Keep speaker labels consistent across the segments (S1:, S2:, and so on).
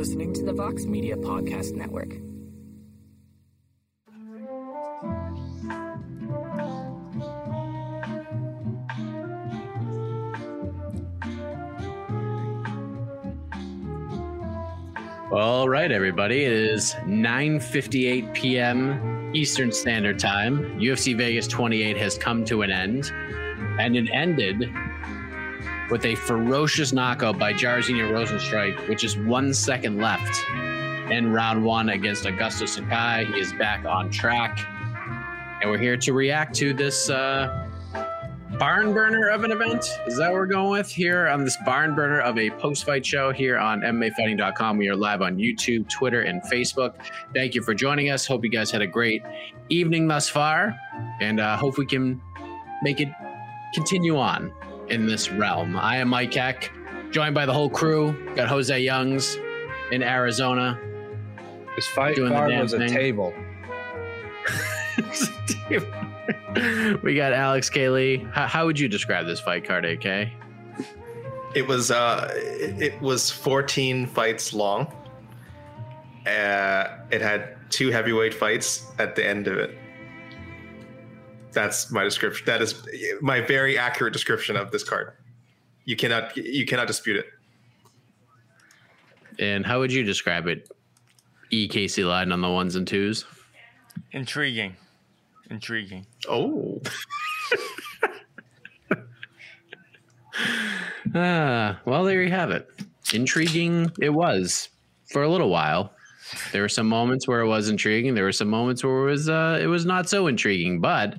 S1: listening to the Vox Media Podcast Network.
S2: All right, everybody. It is 9:58 p.m. Eastern Standard Time. UFC Vegas 28 has come to an end, and it ended with a ferocious knockout by Jairzinho Rozenstruik, which is one second left in round one against Augusto Sakai. He is back on track, and we're here to react to this uh, barn burner of an event. Is that what we're going with here on this barn burner of a post fight show here on MMAfighting.com? We are live on YouTube, Twitter, and Facebook. Thank you for joining us. Hope you guys had a great evening thus far, and uh, hope we can make it continue on in this realm. I am Mike Heck, joined by the whole crew. Got Jose Youngs in Arizona.
S3: This fight
S2: Doing
S3: card
S2: damn
S3: was a
S2: thing.
S3: table.
S2: we got Alex K. Lee. How, how would you describe this fight card, AK?
S4: It was uh, it, it was 14 fights long. Uh, it had two heavyweight fights at the end of it. That's my description. That is my very accurate description of this card. You cannot you cannot dispute it.
S2: And how would you describe it? E. Casey Leydon on the ones and twos.
S5: Intriguing. Intriguing.
S4: Oh,
S2: Ah, well, there you have it. Intriguing it was for a little while. There were some moments where it was intriguing. There were some moments where it was uh, it was not so intriguing. But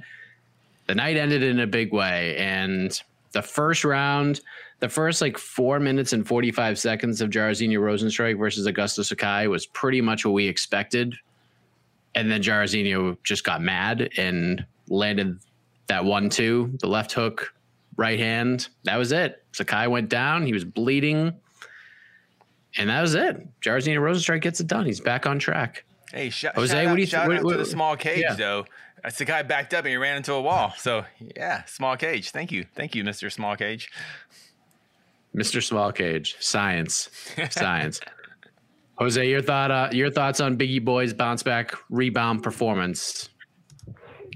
S2: the night ended in a big way, and the first round, the first like four minutes and forty five seconds of Jairzinho Rozenstruik versus Augusto Sakai was pretty much what we expected. And then Jairzinho just got mad and landed that one two, the left hook, right hand. That was it. Sakai went down. He was bleeding. And that was it. Jairzinho Rozenstruik gets it done. He's back on track.
S5: Hey, sh-
S2: Jose,
S5: shout
S2: what
S5: out,
S2: do you
S5: shout
S2: think-
S5: out
S2: what-
S5: to the small cage
S2: yeah.
S5: though. That's the guy backed up and he ran into a wall. So yeah, small cage. Thank you, thank you, Mister Small Cage.
S2: Mr. Small Cage. Science. Science. Jose, your thought uh, your thoughts on Biggie Boy's bounce back rebound performance.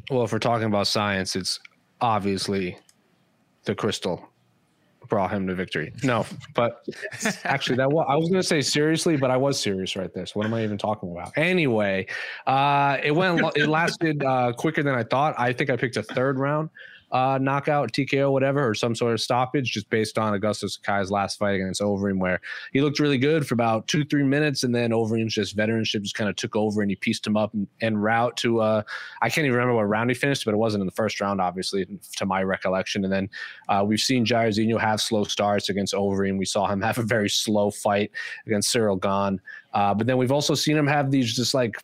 S3: Well, if we're talking about science, it's obviously the crystal brought him to victory. No, but actually, that was, I was going to say seriously, but I was serious right there. So what am I even talking about? Anyway, uh, it went. It lasted uh, quicker than I thought. I think I picked a third round uh, knockout, TKO, whatever, or some sort of stoppage, just based on Augustus Sakai's last fight against Overeem, where he looked really good for about two, three minutes, and then Overeem's just veteranship just kind of took over, and he pieced him up and, and route to. Uh, I can't even remember what round he finished, but it wasn't in the first round, obviously, to my recollection. And then uh, we've seen Jairzinho have slow starts against Overeem. We saw him have a very slow fight against Ciryl Gane. Uh, but then we've also seen him have these just like,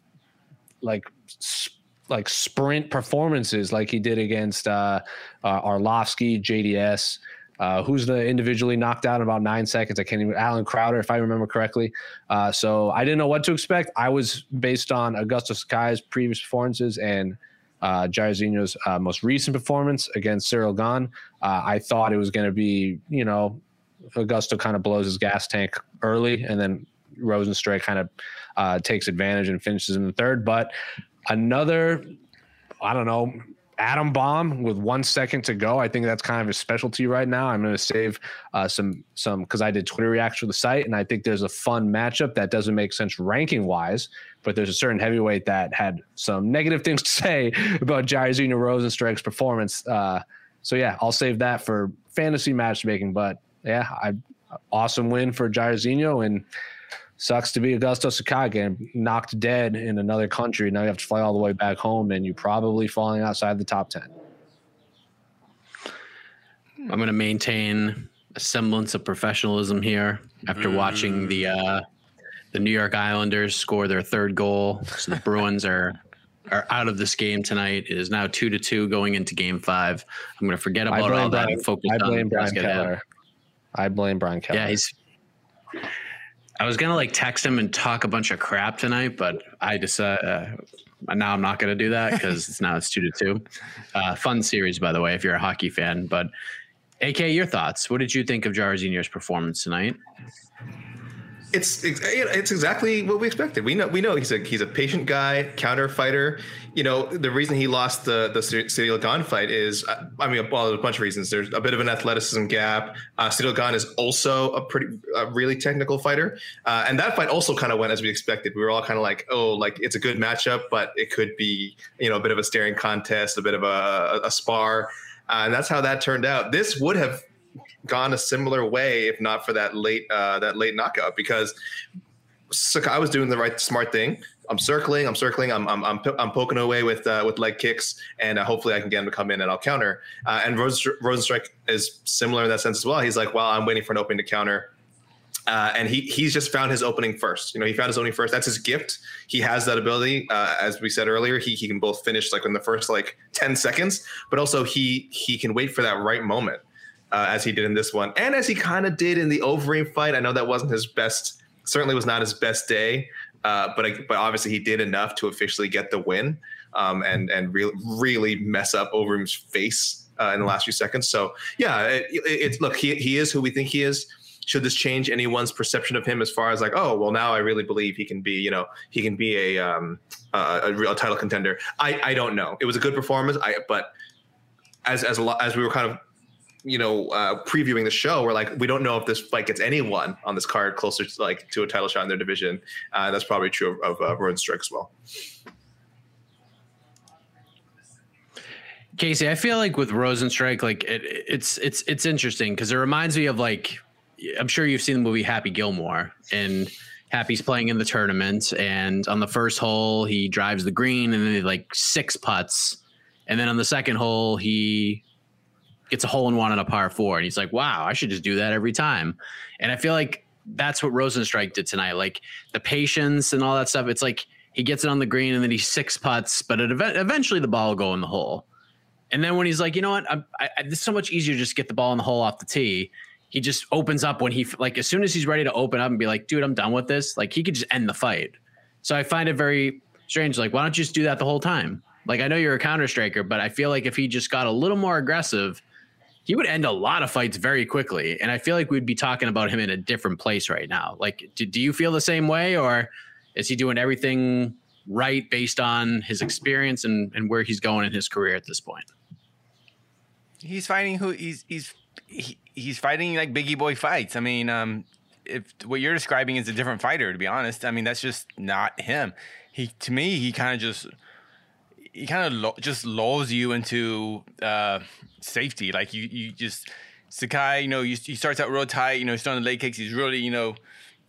S3: like, sp- like sprint performances, like he did against uh, uh, Arlovsky, JDS. Uh, who's the individually knocked out in about nine seconds? I can't even. Allen Crowder, if I remember correctly. Uh, so I didn't know what to expect. I was based on Augusto Sakai's previous performances and uh, Jairzinho's uh, most recent performance against Ciryl Gane. Uh, I thought it was going to be, you know, Augusto kind of blows his gas tank early, and then Rozenstruik kind of uh, takes advantage and finishes in the third. But another, I don't know, atom bomb with one second to go. I think that's kind of a specialty right now. I'm going to save uh, some some because I did Twitter reacts for the site, and I think there's a fun matchup that doesn't make sense ranking wise. But there's a certain heavyweight that had some negative things to say about Jairzinho Rozenstruik's performance. Uh, so yeah, I'll save that for fantasy matchmaking. But yeah, I awesome win for Jairzinho and sucks to be Augusto Sakai getting knocked dead in another country. Now you have to fly all the way back home, and you're probably falling outside the top ten.
S2: I'm going to maintain a semblance of professionalism here after mm. watching the uh, the New York Islanders score their third goal. So the Bruins are are out of this game tonight. It is now two to two going into Game Five. I'm going to forget about all that and focus
S3: I blame
S2: on
S3: Brian Keller. I blame Brian Keller.
S2: Yeah, he's. I was gonna like text him and talk a bunch of crap tonight, but I decided uh, now I'm not gonna do that because it's now it's two to two. Uh, fun series, by the way, if you're a hockey fan. But AK, your thoughts? What did you think of Jairzinho's performance tonight?
S4: It's it's exactly what we expected. We know we know he's a he's a patient guy, counter fighter. You know the reason he lost the the Ciryl Gane fight is I mean well there's a bunch of reasons. There's a bit of an athleticism gap. Uh, Ciryl Gane is also a pretty a really technical fighter, uh, and that fight also kind of went as we expected. We were all kind of like oh like it's a good matchup, but it could be you know a bit of a staring contest, a bit of a, a spar. Uh, and that's how that turned out. This would have gone a similar way if not for that late uh, that late knockout because Sakai was doing the right smart thing. I'm circling, I'm circling, I'm I'm I'm, I'm poking away with uh, with leg kicks, and uh, hopefully I can get him to come in and I'll counter. Uh, and Rosen, Rozenstruik is similar in that sense as well. He's like, well, I'm waiting for an opening to counter. Uh, and he he's just found his opening first. You know, he found his opening first. That's his gift. He has that ability. Uh, as we said earlier, he he can both finish like in the first like ten seconds, but also he he can wait for that right moment uh, as he did in this one, and as he kind of did in the Overeem fight. I know that wasn't his best, certainly was not his best day, uh, but but obviously he did enough to officially get the win um, and and re- really mess up Overeem's face uh, in the last few seconds. So yeah, it, it, it's look he he is who we think he is. Should this change anyone's perception of him as far as like, oh, well, now I really believe he can be, you know, he can be a um, a, a real title contender. I I don't know. It was a good performance. I but as as a lot as we were kind of you know, uh, previewing the show, we're like, we don't know if this fight gets anyone on this card closer to like to a title shot in their division. Uh, that's probably true of, of uh, Rozenstruik as well.
S2: Casey, I feel like with Rozenstruik, like it, it's it's it's interesting because it reminds me of like I'm sure you've seen the movie Happy Gilmore and Happy's playing in the tournament and on the first hole he drives the green and then he like six putts and then on the second hole he gets a hole in one on a par four, and he's like, "Wow, I should just do that every time." And I feel like that's what Rozenstruik did tonight. Like the patience and all that stuff. It's like he gets it on the green and then he six putts, but it, eventually the ball will go in the hole. And then when he's like, you know what, I, I, it's so much easier to just get the ball in the hole off the tee. He just opens up when he like as soon as he's ready to open up and be like, dude, I'm done with this. Like he could just end the fight. So I find it very strange. Like, why don't you just do that the whole time? Like I know you're a counter striker, but I feel like if he just got a little more aggressive he would end a lot of fights very quickly. And I feel like we'd be talking about him in a different place right now. Like, do, do you feel the same way, or is he doing everything right based on his experience and, and where he's going in his career at this point?
S5: He's fighting who he's he's he, he's fighting like biggie boy fights. I mean, um, if what you're describing is a different fighter, to be honest, I mean that's just not him. He to me, he kind of just he kind of lo- just lulls you into uh, safety. Like you, you just Sakai, you know, he starts out real tight. You know, he's throwing the leg kicks. He's really, you know,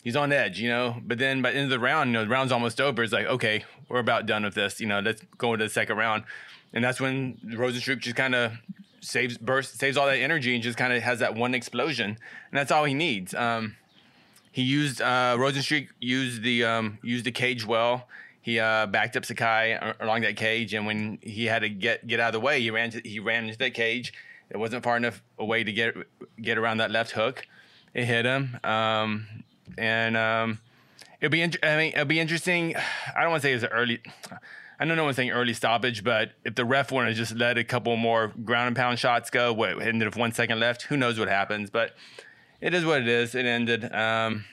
S5: he's on edge. You know, but then by the end of the round, you know, the round's almost over. It's like, okay, we're about done with this. You know, let's go into the second round, and that's when Rozenstruik just kind of saves burst, saves all that energy, and just kind of has that one explosion, and that's all he needs. Um, he used uh, Rozenstruik used the um, used the cage well he uh, backed up Sakai along that cage, and when he had to get get out of the way, he ran to, he ran into that cage, It wasn't far enough away to get get around that left hook. It hit him, um, and um, it'll be. int- I mean, it'll be interesting. I don't want to say it's an early. I know no one's saying early stoppage, but if the ref wanted to just let a couple more ground and pound shots go, what ended with one second left, who knows what happens? But it is what it is. It ended. Um,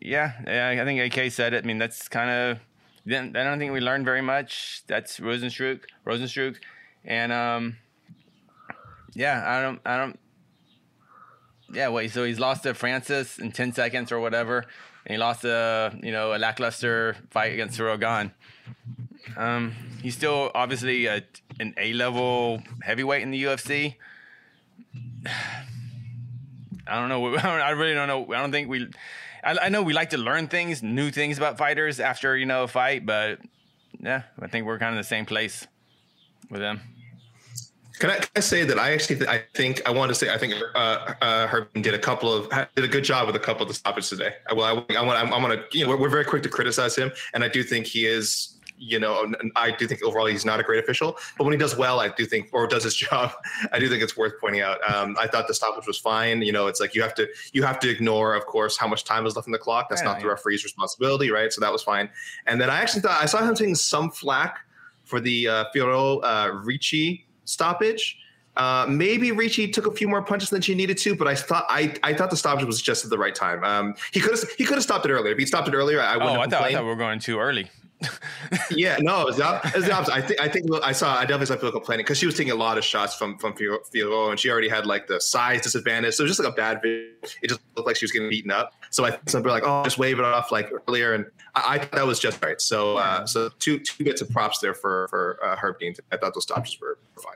S5: yeah, yeah, I think AK said it. I mean, that's kind of. Then I don't think we learned very much. That's Rozenstruik, Rozenstruik, and um, yeah, I don't, I don't. Yeah, wait. So he's lost to Francis in ten seconds or whatever, and he lost a you know a lackluster fight against Rogan. Um, he's still obviously a, an A level heavyweight in the UFC. I don't know. I really don't know. I don't think we. I, I know we like to learn things, new things about fighters after you know a fight, but yeah, I think we're kind of the same place with them.
S4: Can I, can I say that I actually th- I think I want to say I think uh, uh, Herb did a couple of did a good job with a couple of the stoppages today. I, well, I, I want I want to you know we're, we're very quick to criticize him, and I do think he is you know I do think overall he's not a great official, but when he does well, I do think or does his job, I do think it's worth pointing out. Um, I thought the stoppage was fine. You know, it's like you have to you have to ignore, of course, how much time is left on the clock. That's
S5: Yeah,
S4: not the
S5: yeah.
S4: referee's responsibility, right? So that was fine. And then I actually thought I saw him taking some flack for the uh, Fiorot uh, Ricci stoppage. Uh, maybe Ricci took a few more punches than she needed to, but I thought I, I thought the stoppage was just at the right time. Um, he could have he could have stopped it earlier. If he stopped it earlier, I wouldn't
S5: Oh, I
S4: have
S5: thought, I thought we were going too early.
S4: Yeah, no, it was the, it the opposite. I think I think I saw I definitely saw people complaining because she was taking a lot of shots from from Fio- Fiorot, and she already had like the size disadvantage. So it was just like a bad video. It just looked like she was getting beaten up. So I think some people were like, oh, just wave it off like earlier, and I, I thought that was just right. So uh, so two two bits of props there for for uh, Herb Dean. I thought those stoppages were fine.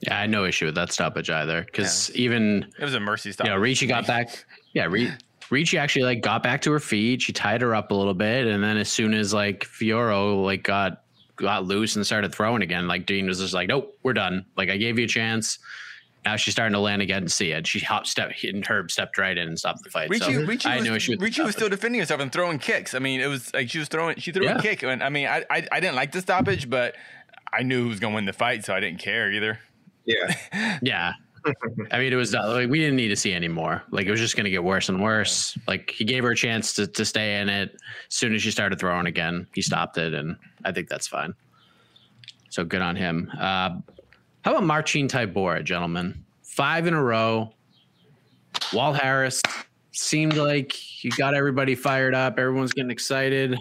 S2: Yeah, I had no issue with that stoppage either. Because even
S5: It was a mercy stop.
S2: you know, Ricci got back. Yeah, Re- Ricci actually like got back to her feet. She tied her up a little bit, and then as soon as like Fiorot like got got loose and started throwing again, like Dean was just like, "Nope, we're done. Like I gave you a chance." Now she's starting to land again and see it. She hop step and Herb stepped right in and stopped the fight.
S5: Ricci,
S2: so
S5: Ricci,
S2: I had
S5: was,
S2: no issue. with the
S5: was still defending herself and throwing kicks. I mean, it was like she was throwing, she threw
S2: Yeah.
S5: a kick. And I mean, I, I, I didn't like the stoppage, but I knew who was going to win the fight, so I didn't care either.
S4: Yeah,
S2: Yeah. I mean, it was not, like we didn't need to see any more. Like it was just going to get worse and worse. Like he gave her a chance to, to stay in it. As soon as she started throwing again, he stopped it, and I think that's fine. So good on him. Uh, how about Marcin Tybura, gentlemen? Five in a row. Walt Harris seemed like he got everybody fired up. Everyone's getting excited.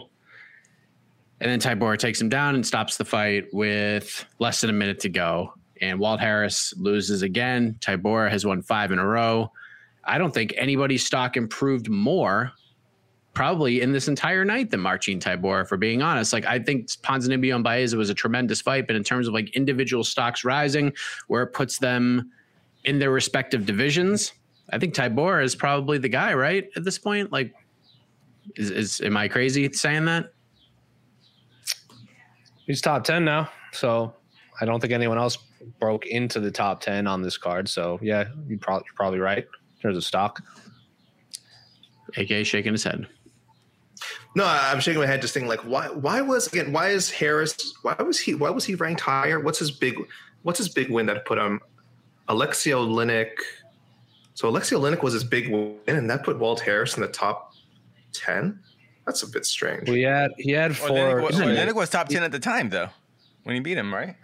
S2: And then Tybura takes him down and stops the fight with less than a minute to go. And Walt Harris loses again. Tybura has won five in a row. I don't think anybody's stock improved more, probably in this entire night than Marcin Tybura, for being honest. Like I think Ponzinibbio and Baeza was a tremendous fight, but in terms of like individual stocks rising, where it puts them in their respective divisions, I think Tybura is probably the guy, right? At this point, like, is, is am I crazy saying that?
S3: He's top 10 now. So I don't think anyone else broke into the top 10 on this card. So yeah, you're probably, you're probably right in terms of stock.
S2: AK shaking his head.
S4: no, I- I'm shaking my head, just thinking like, why why was again why is Harris why was he why was he ranked higher? What's his big what's his big win that put him? Alexey Oleynik. So Alexey Oleynik was his big win, and that put Walt Harris in the top ten. That's a bit strange.
S3: Well, he had, he had
S5: Well,
S3: four.
S5: Lennox, was,
S2: isn't it?
S5: Lennox was top 10 at the time, though, when he beat him, right?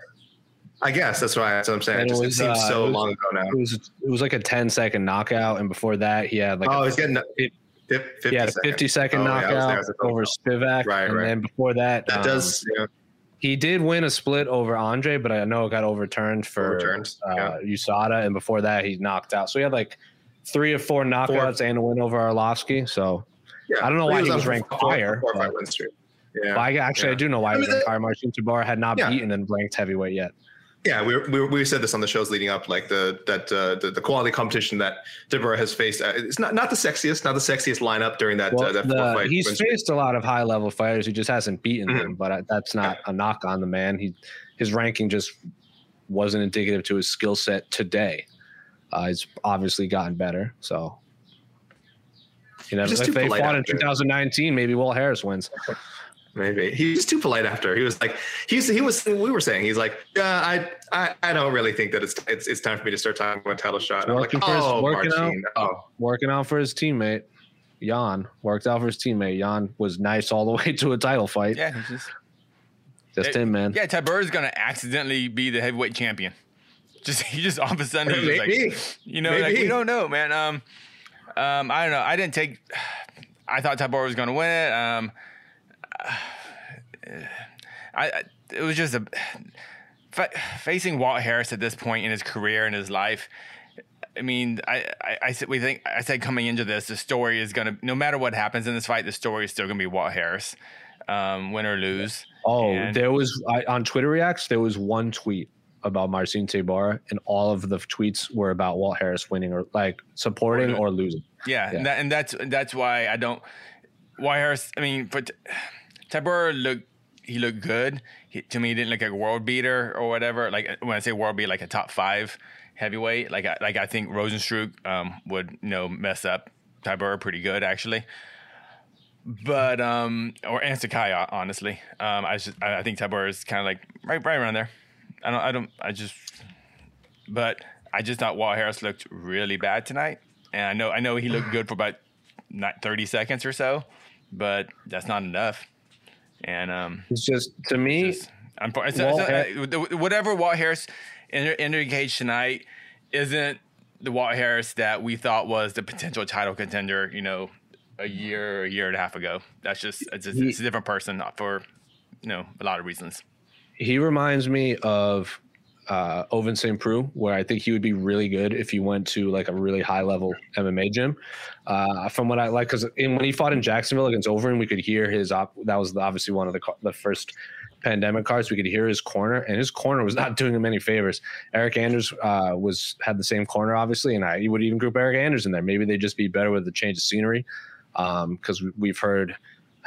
S4: I guess that's why that's what I'm saying.
S3: And
S4: It, just, it seems
S3: uh,
S4: so
S3: it was-
S4: long ago now.
S3: it was it was like a 10 second knockout, and before that he had like
S4: oh,
S3: a,
S4: he's getting
S3: it-
S4: fif- 50
S3: he had a
S4: second.
S3: 50 second
S4: Oh, yeah, there
S3: knockout
S4: a photo.
S3: over Spivak,
S4: Right,
S3: and
S4: right.
S3: then before that,
S4: That
S3: um,
S4: does yeah.
S3: he did win a split over Andre, but I know it got overturned for
S4: Overturned,
S3: uh,
S4: yeah.
S3: USADA, and before that he knocked out. So he had like three or four knockouts and a win over Arlovsky. So
S4: yeah.
S3: I don't know why he was ranked
S4: four-
S3: higher,
S4: four five
S3: but-
S4: win streak. Yeah.
S3: Well, I actually I do know why
S4: I
S3: he
S4: mean,
S3: was ranked higher. Marcin Tybura had not
S4: Yeah.
S3: beaten and blanked heavyweight yet.
S4: Yeah, we, we we said this on the shows leading up, like the that uh, the, the quality competition that Deborah has faced. Uh, it's not not the sexiest, not the sexiest lineup during that
S3: Well,
S4: uh, that
S3: the-
S4: fight.
S3: he's faced a lot of high level fighters. He just hasn't beaten
S4: Mhm.
S3: them, but uh, that's not a knock on the man. He his ranking just wasn't indicative to his skill set today. Uh, he's obviously gotten better. So, you know, if they fought in 2019, maybe Will Harris wins.
S4: Maybe he was too polite after. He was like, he's he was. We were saying he's like, yeah, I I, I don't really think that it's, it's it's time for me to start talking about title shot. I'm like,
S3: Working for his-
S4: oh,
S3: working out.
S4: Oh,
S3: Working out for his teammate, Jan. Worked out for his teammate. Jan was nice all the way to a title fight.
S5: Yeah, he's just
S3: Just
S5: Eh,
S3: him, man.
S5: yeah. Tabur is gonna accidentally be the heavyweight champion. Just he just all of a sudden he's just
S4: Maybe.
S5: like, you know, like we don't know, man. Um, um, I don't know. I didn't take. I thought Tabor was gonna win it. Um, I, it was just a fa- facing Walt Harris at this point in his career and his life. I mean, I, I, I said we think I said coming into this, the story is gonna no matter what happens in this fight, the story is still gonna be Walt Harris, um, win or lose.
S3: Oh,
S5: And-
S3: there was I, on Twitter reacts. There was one tweet about Marcin Tybura, and all of the tweets were about Walt Harris winning or like supporting or losing.
S5: Yeah,
S3: Yeah.
S5: And, that, and that's that's why I don't. Why Harris? I mean, but Tabor looked he looked good. He, to me, he didn't look like a world beater or whatever. Like when I say world beat, like a top five heavyweight. Like I, like I think Rozenstruik um, would you know mess up Tabor pretty good actually. But um, or and Sakai, honestly, um, I just I, think Tabor is kind of like right right around there. I don't I don't I just but I just thought Walt Harris looked really bad tonight, and I know I know he looked good for about not thirty seconds or so, but that's not enough. And um,
S3: It's just to me.
S5: just, I'm, it's,
S3: Walt
S5: it's, uh, whatever Walt Harris indicates tonight isn't the Walt Harris that we thought was the potential title contender. You know, a year, a year and a half ago. That's just it's, a- it's a different person for you know a lot of reasons.
S3: he reminds me of uh, Ovince St. Preux, where I think he would be really good if he went to like a really high level MMA gym. Uh, from what I like, because when he fought in Jacksonville against Overeem, we could hear his op- that was obviously one of the the first pandemic cards. We could hear his corner, and his corner was not doing him any favors. Eryk Anders uh, was had the same corner, obviously, and I would even group Eryk Anders in there. Maybe they'd just be better with the change of scenery, because we we've heard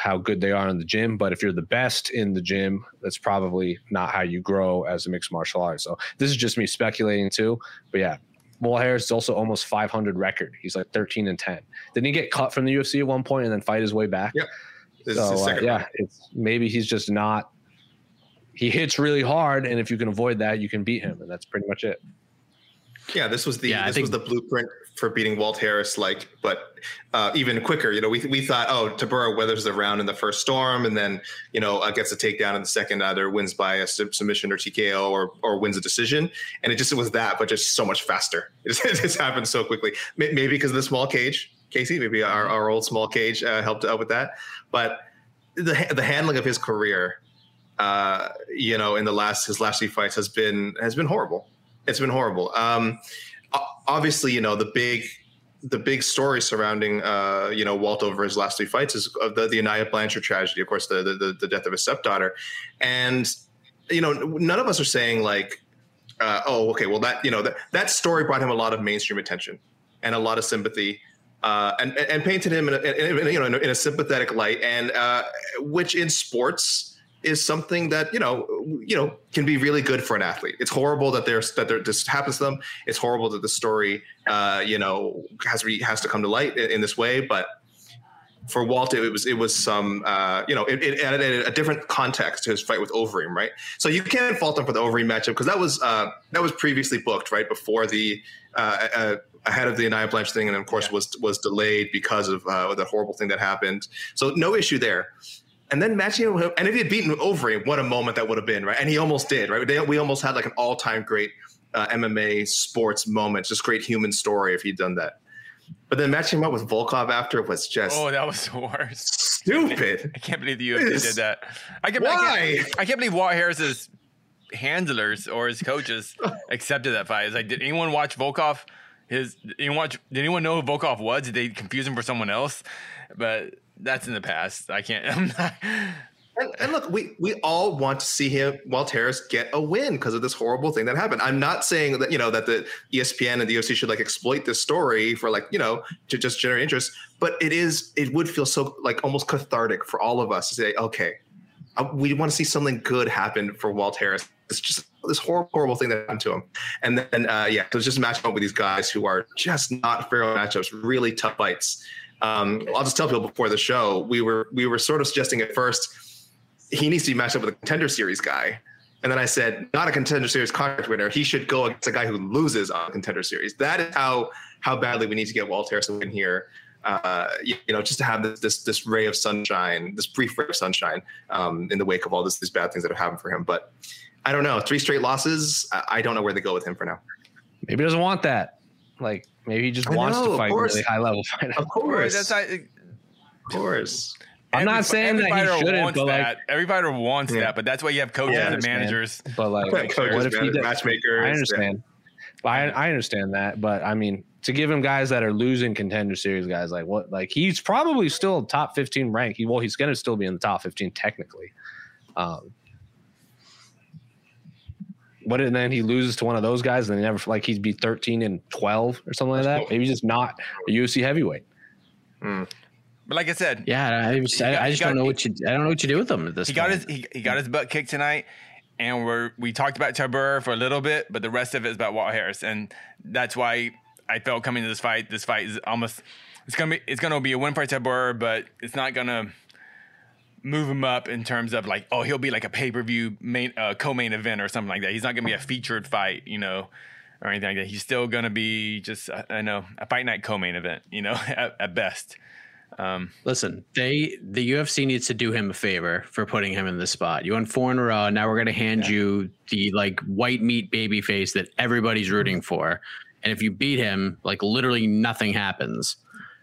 S3: how good they are in the gym. But if you're the best in the gym, that's probably not how you grow as a mixed martial artist. So this is just me speculating too. But yeah, Walt Harris is also almost 500 record. He's like 13 and 10. Didn't he get cut from the UFC at one point and then fight his way back?
S4: Yep. This
S3: So uh, yeah, it's maybe he's just not. He hits really hard, and if you can avoid that, you can beat him, and that's pretty much it.
S4: Yeah, this was the
S2: Yeah, I
S4: this
S2: think-
S4: was the blueprint for beating Walt Harris, like, but uh, even quicker. You know, we we thought, oh, Tybura weathers the round in the first storm, and then you know uh, gets a takedown in the second, either wins by a sub- submission or TKO, or or wins a decision. And it just was that, but just so much faster. It just, it just happened so quickly. May- Maybe because of the small cage, Casey. Maybe our, our old small cage uh, helped out with that. But the the handling of his career, uh, you know, in the last his last few fights has been has been horrible. It's been horrible. Um, obviously, you know the big the big story surrounding uh, you know Walt over his last three fights is of the the Aniah Blanchard tragedy, of course, the the, the death of his stepdaughter, and you know none of us are saying like, uh, oh, okay, well that you know that that story brought him a lot of mainstream attention and a lot of sympathy. Uh, and, and painted him in a, in, you know in a sympathetic light, and uh, which in sports is something that you know you know can be really good for an athlete. It's horrible that there's that there, this happens to them. It's horrible that the story uh, you know has re, has to come to light in, in this way. But for Walt, it was it was some uh, you know it, it added a different context to his fight with Overeem, right? So you can't fault him for the Overeem matchup because that was uh, that was previously booked right before the uh, uh, ahead of the Aniah Blanche thing, and of course was was delayed because of uh, the horrible thing that happened. So no issue there. And then matching him, with him- and if he had beaten Overeem, what a moment that would have been, right? And he almost did, right? They, we almost had like an all time great uh, MMA sports moment, just great human story if he'd done that. But then matching him up with Volkov after was just
S5: Oh, that was the worst.
S4: stupid.
S5: I can't believe the UFC did that. I can't, I
S4: Why?
S5: can't, I can't believe Walt Harris's handlers or his coaches accepted that fight. It's like, did anyone watch Volkov? His anyone watch? Did anyone know who Volkov was? Did they confuse him for someone else? But that's in the past. I can't. I'm not.
S4: And, and look, we we all want to see him, Walt Harris, get a win because of this horrible thing that happened. I'm not saying that you know that the ESPN and the OC should like exploit this story for like you know to just generate interest, but it is it would feel so like almost cathartic for all of us to say, okay, uh, we want to see something good happen for Walt Harris. It's just this horrible, horrible thing that happened to him. And then, uh, yeah, so it's just matching up with these guys who are just not fair matchups, really tough fights. Um, I'll just tell people before the show, we were we were sort of suggesting at first he needs to be matched up with a contender series guy. And then I said, not a contender series contract winner. He should go against a guy who loses on contender series. That is how how badly we need to get Walt Harris to win here. Uh, you, you know, just to have this this this ray of sunshine, this brief ray of sunshine, um, in the wake of all this these bad things that have happened for him. But I don't know. Three straight losses. I, I don't know where they go with him for now.
S3: Maybe he doesn't want that. Like maybe he just
S4: I
S3: wants
S4: know,
S3: to fight really high level fight.
S4: Of course,
S5: That's not,
S4: of course.
S3: I'm not saying that he shouldn't,
S5: wants
S3: but, like-
S5: that. every fighter wants
S4: Yeah.
S5: that, but that's why you have coaches
S4: Yeah,
S5: and managers.
S3: But like,
S4: Coaches,
S3: what if he
S4: man-
S3: does?
S4: matchmakers.
S3: I understand. I, I understand that, but I mean, to give him guys that are losing contender series guys, like what, like he's probably still top 15 rank. He, well, he's going to still be in the top 15 technically. Um, what and then he loses to one of those guys, and they never like he'd be 13 and 12 or something like that. Maybe just not a UFC heavyweight. Hmm.
S5: But like I said,
S2: Yeah, I, just,
S5: He got-
S2: I, I just
S5: got-
S2: don't know what you. I don't know what you do with them at this.
S5: he got his he, he got his butt kicked tonight, and we're we talked about Tabur for a little bit, but the rest of it is about Walt Harris, and that's why I felt coming to this fight. This fight is almost it's gonna be it's gonna be a win for Tabur, but it's not gonna move him up in terms of like oh he'll be like a pay per view main uh, co main event or something like that. He's not gonna be a featured fight, you know. Or anything like that. He's still gonna be just uh, I know a fight night co-main event, you know, at, at best.
S2: Listen, they the UFC needs to do him a favor for putting him in this spot. You won four in a row. Now we're gonna hand you the like white meat baby face that everybody's rooting for. And if you beat him, like literally nothing happens.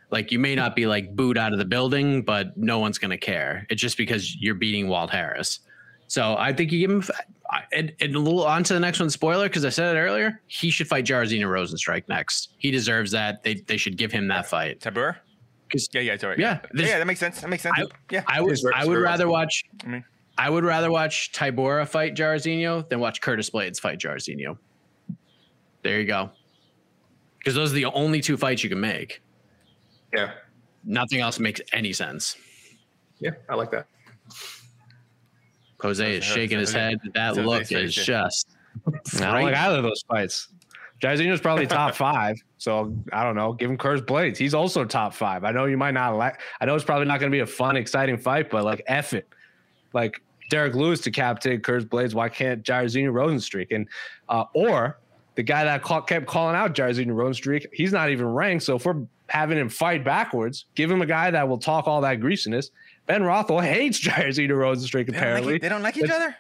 S2: Like you may not be like booed out of the building, but no one's gonna care. It's just because you're beating Walt Harris. So I think you give him and, and a little on to the next one. Spoiler, because I said it earlier. He should fight Jairzinho Rozenstruik next. He deserves that. They they should give him that fight.
S5: Tabur?
S2: 'Cause-
S5: Yeah, yeah, it's all right.
S2: Yeah,
S5: yeah,
S2: this-
S5: that makes sense. That makes sense.
S2: I,
S5: yeah,
S2: I would I would rather
S4: awesome.
S2: watch
S5: I mean-
S2: I would rather watch Tybora fight Jairzinho than watch Curtis Blaydes fight Jairzinho. There you go. Because those are the only two fights you can make.
S4: Yeah,
S2: Nothing else makes any sense.
S4: yeah, I like that.
S2: Jose is shaking his head. That look is just
S3: I don't like either of those fights. Jairzinho's probably top five, so I don't know. Give him Curtis Blaydes. He's also top five. I know you might not like. I know it's probably not going to be a fun, exciting fight, but like F it, like Derrick Lewis to decapitated Curtis Blaydes. Why can't Jairzinho Rozenstruik? And uh, or the guy that call, kept calling out Jairzinho Rozenstruik, he's not even ranked. So if we're having him fight backwards, give him a guy that will talk all that greasiness. Ben Rothwell hates Jairzinho Rozenstruik.
S5: They don't, like,
S3: Apparently,
S5: e- they don't like each other.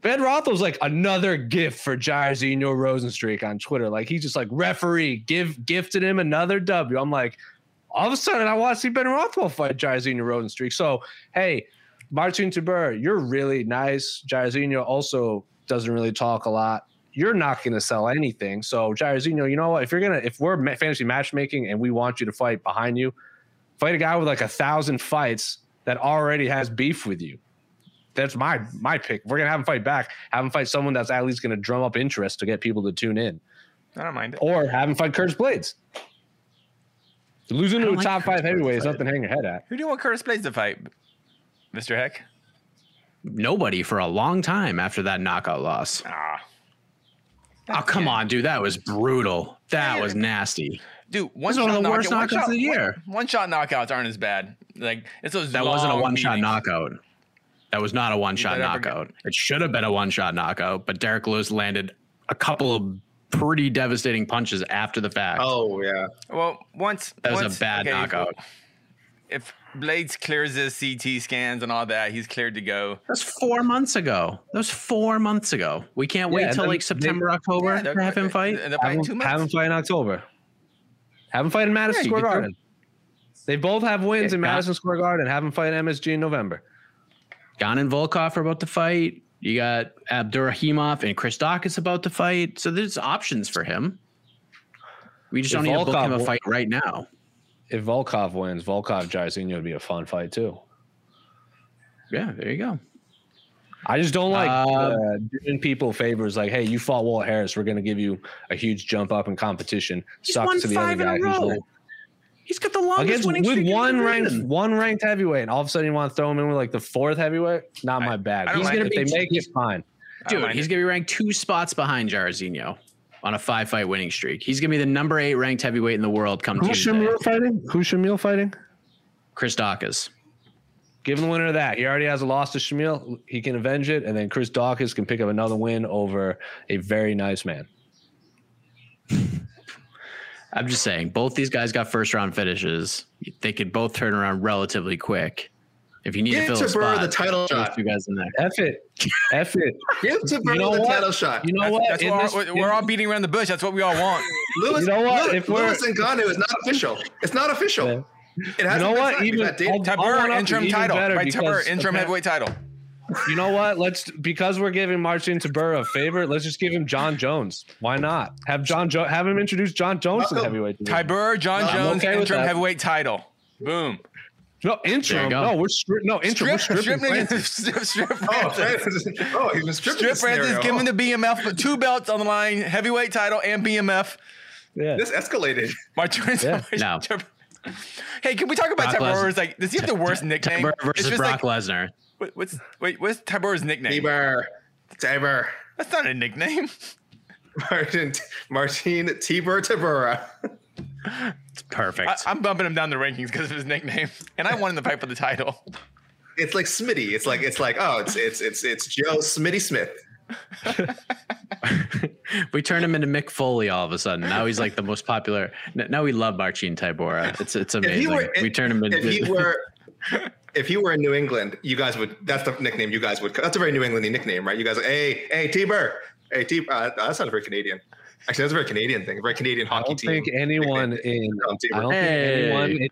S3: Ben Rothwell's like another gift for Jairzinho Rozenstruik on Twitter. Like he's just like referee, give gifted him another W. I'm like, all of a sudden I want to see Ben Rothwell fight Jairzinho Rozenstruik. So hey, Martin Tabur, you're really nice. Jairzinho also doesn't really talk a lot. You're not going to sell anything. So Jairzinho, you know what? If you're gonna, if we're fantasy matchmaking and we want you to fight behind you, fight a guy with like a thousand fights that already has beef with you that's my my pick. We're gonna have him fight back. Have him fight someone that's at least gonna drum up interest to get people to tune in,
S5: I don't mind it.
S3: or have him fight Curtis Blaydes. Losing to a
S2: like
S3: top
S2: Curtis
S3: five heavyweight is nothing to hang your head at.
S5: Who do you want Curtis Blaydes to fight, Mister Heck?
S2: nobody for a long time after that knockout loss.
S5: Ah,
S2: Oh come on, dude, that was brutal. That
S5: Yeah.
S2: was nasty.
S5: dude, one
S2: This is one of
S5: shot
S2: the worst
S5: knockout- one
S2: knockouts of the year.
S5: One, one shot knockouts aren't as bad. Like it's those.
S2: That wasn't a
S5: long
S2: one shot
S5: meetings.
S2: knockout. That was not a one shot
S5: that ever get-
S2: knockout. It should have been a one shot knockout, but Derrick Lewis landed a couple of pretty devastating punches after the fact.
S4: Oh yeah,
S5: Well, once
S2: that was
S5: once-
S2: a bad
S5: okay,
S2: knockout.
S5: If Blaydes clears his CT scans and all that, he's cleared to go.
S2: That's four months ago. That was four months ago. We can't
S3: Yeah,
S2: wait
S3: and
S2: till
S3: then
S2: like
S3: they-
S2: September, October
S5: Yeah,
S2: to have him fight.
S5: And they're
S3: Have him, have him fight in October. Have him fight in Madison
S5: Yeah,
S3: Square. Garden. They both have wins
S2: Yeah,
S3: in
S2: Gon-
S3: Madison Square Garden. Have him fight MSG in November.
S2: Gon and Volkov are about to fight. You got Abdurakhimov and Chris Daukaus about to fight. So there's options for him. We just
S3: If
S2: don't need to book him a fight right now.
S3: If Volkov wins, Volkov Jairzinho would be a fun fight too.
S2: Yeah, there you go.
S3: I just don't like
S2: Uh,
S3: uh, doing people favors like, hey, you fought Walt Harris. We're going to give you a huge jump up in competition.
S2: He's
S3: Sucks
S2: won
S3: to the other
S2: five in
S3: guy
S2: a
S3: who's
S2: row. He's got the longest
S3: against
S2: winning
S3: with
S2: streak in
S3: one ranked
S2: division.
S3: one ranked heavyweight, and all of a sudden you want to throw him in with like the fourth heavyweight. Not my bag.
S5: I don't
S3: He's
S5: mind
S3: gonna
S5: it.
S3: if they make it fine.
S2: Dude,
S5: mind
S2: he's
S5: it.
S2: gonna be ranked two spots behind Jairzinho on a five fight winning streak. He's gonna be the number eight ranked heavyweight in the world come
S3: Who's
S2: Tuesday.
S3: Shamil fighting? Who's Shamil fighting?
S2: Chris Daukaus.
S3: Give him the winner of that. He already has a loss to Shamil. He can avenge it, and then Chris Daukaus can pick up another win over a very nice man.
S2: I'm just saying, both these guys got first round finishes. They could both turn around relatively quick. If you need
S4: Give
S2: to fill a
S4: Tybura
S2: spot,
S4: the title shot.
S2: You guys in there.
S3: F it, F it.
S4: Give Tybura
S3: You know
S4: the
S3: what?
S4: title shot.
S3: You know
S5: That's,
S3: what?
S5: that's
S3: In
S5: what
S3: this-
S5: we're, we're all beating around the bush. That's what we all want.
S4: Lewis,
S3: You know what?
S4: Lewis,
S3: If we're-
S4: Lewis and Ganu is not official. It's not official.
S3: Yeah.
S4: It has
S3: You know what? Even-
S4: that date.
S3: I'll- I'll
S5: Tabur
S3: one up
S5: interim
S3: you even
S5: title.
S3: better
S5: Right,
S3: because
S5: Tabur interim
S3: appa-
S5: heavyweight title.
S3: You know what? Let's because we're giving Marcin Tybura a favor. Let's just give him Jon Jones. Why not? Have John jo- have him introduce Jon Jones to the
S4: No.
S3: heavyweight division.
S5: Tybur John
S4: I'm
S5: Jones
S3: okay with
S5: interim
S3: that.
S5: heavyweight title. Boom.
S3: No interim. No, we're stri- no interim. We're
S5: Strip,
S3: stripping
S5: strip,
S3: Francis.
S5: strip, strip
S4: Oh,
S5: Francis.
S4: Francis. oh, he was stripped.
S5: Strip Francis, give him the BMF, but two belts on the line, heavyweight title and BMF.
S3: Yeah.
S4: This escalated.
S5: Martin.
S3: Yeah.
S2: No.
S5: Hey, can we talk about
S2: Brock
S5: Tybur's
S2: Lesnar.
S5: like? Does he have the worst nickname?
S2: Tabur
S5: It's
S2: versus
S5: just
S2: Brock
S5: like,
S2: Lesnar.
S5: what- what's wait? What's Tybur's nickname?
S4: Tiber. Tiber.
S5: That's not a nickname.
S4: Martin. Martin Tiber Tybura.
S2: It's perfect.
S5: I, I'm bumping him down the rankings because of his nickname, and I won in the fight for the title.
S4: It's like Smitty. It's like it's like oh, it's it's it's it's Joe Smitty Smith.
S2: we turned him into Mick Foley all of a sudden. Now he's like the most popular. Now we love Marcin Tybura. It's it's
S4: If he
S2: amazing.
S4: were,
S2: we turned him into.
S4: if he were, if he were in New England, you guys would. That's the nickname you guys would. That's a very New Englandy nickname, right? You guys, like, hey, hey, Tiber, hey, Tiber. Uh, that's not very Canadian. Actually, that's a very Canadian thing. A very Canadian
S3: I
S4: hockey
S3: don't
S4: team.
S3: think anyone in. I don't
S2: Hey.
S3: think anyone. In,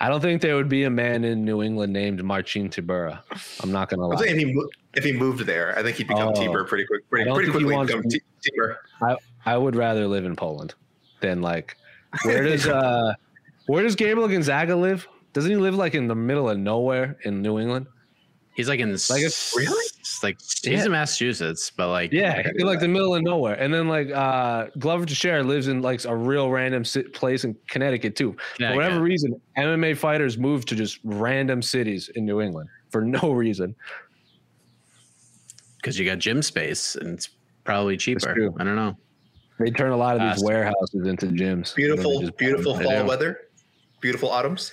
S3: I don't think there would be a man in New England named Marcin Tybura. I'm not gonna
S4: I'm
S3: lie.
S4: saying if he if he moved there, I think he'd become
S3: Oh.
S4: Tiber pretty quick.
S3: I
S4: Pretty, pretty quickly
S3: wants
S4: become
S3: to-
S4: T- Tiber.
S3: I I would rather live in Poland than like where does uh where does Gabriel Gonzaga live? Doesn't he live like in the middle of nowhere in New England?
S2: he's like in this.
S3: Like it's-
S4: Really?
S2: Like he's
S3: Yeah.
S2: in Massachusetts, but like
S3: Yeah, in like the middle of nowhere. And then like uh Glover Teixeira lives in like a real random si- place in Connecticut too. For whatever
S2: Connecticut.
S3: reason, MMA fighters move to just random cities in New England for no reason.
S2: because you got gym space and it's probably cheaper.
S3: true.
S2: I don't know.
S3: They turn a lot of these
S2: Uh,
S3: warehouses into gyms.
S4: Beautiful, beautiful fall weather. Beautiful autumns.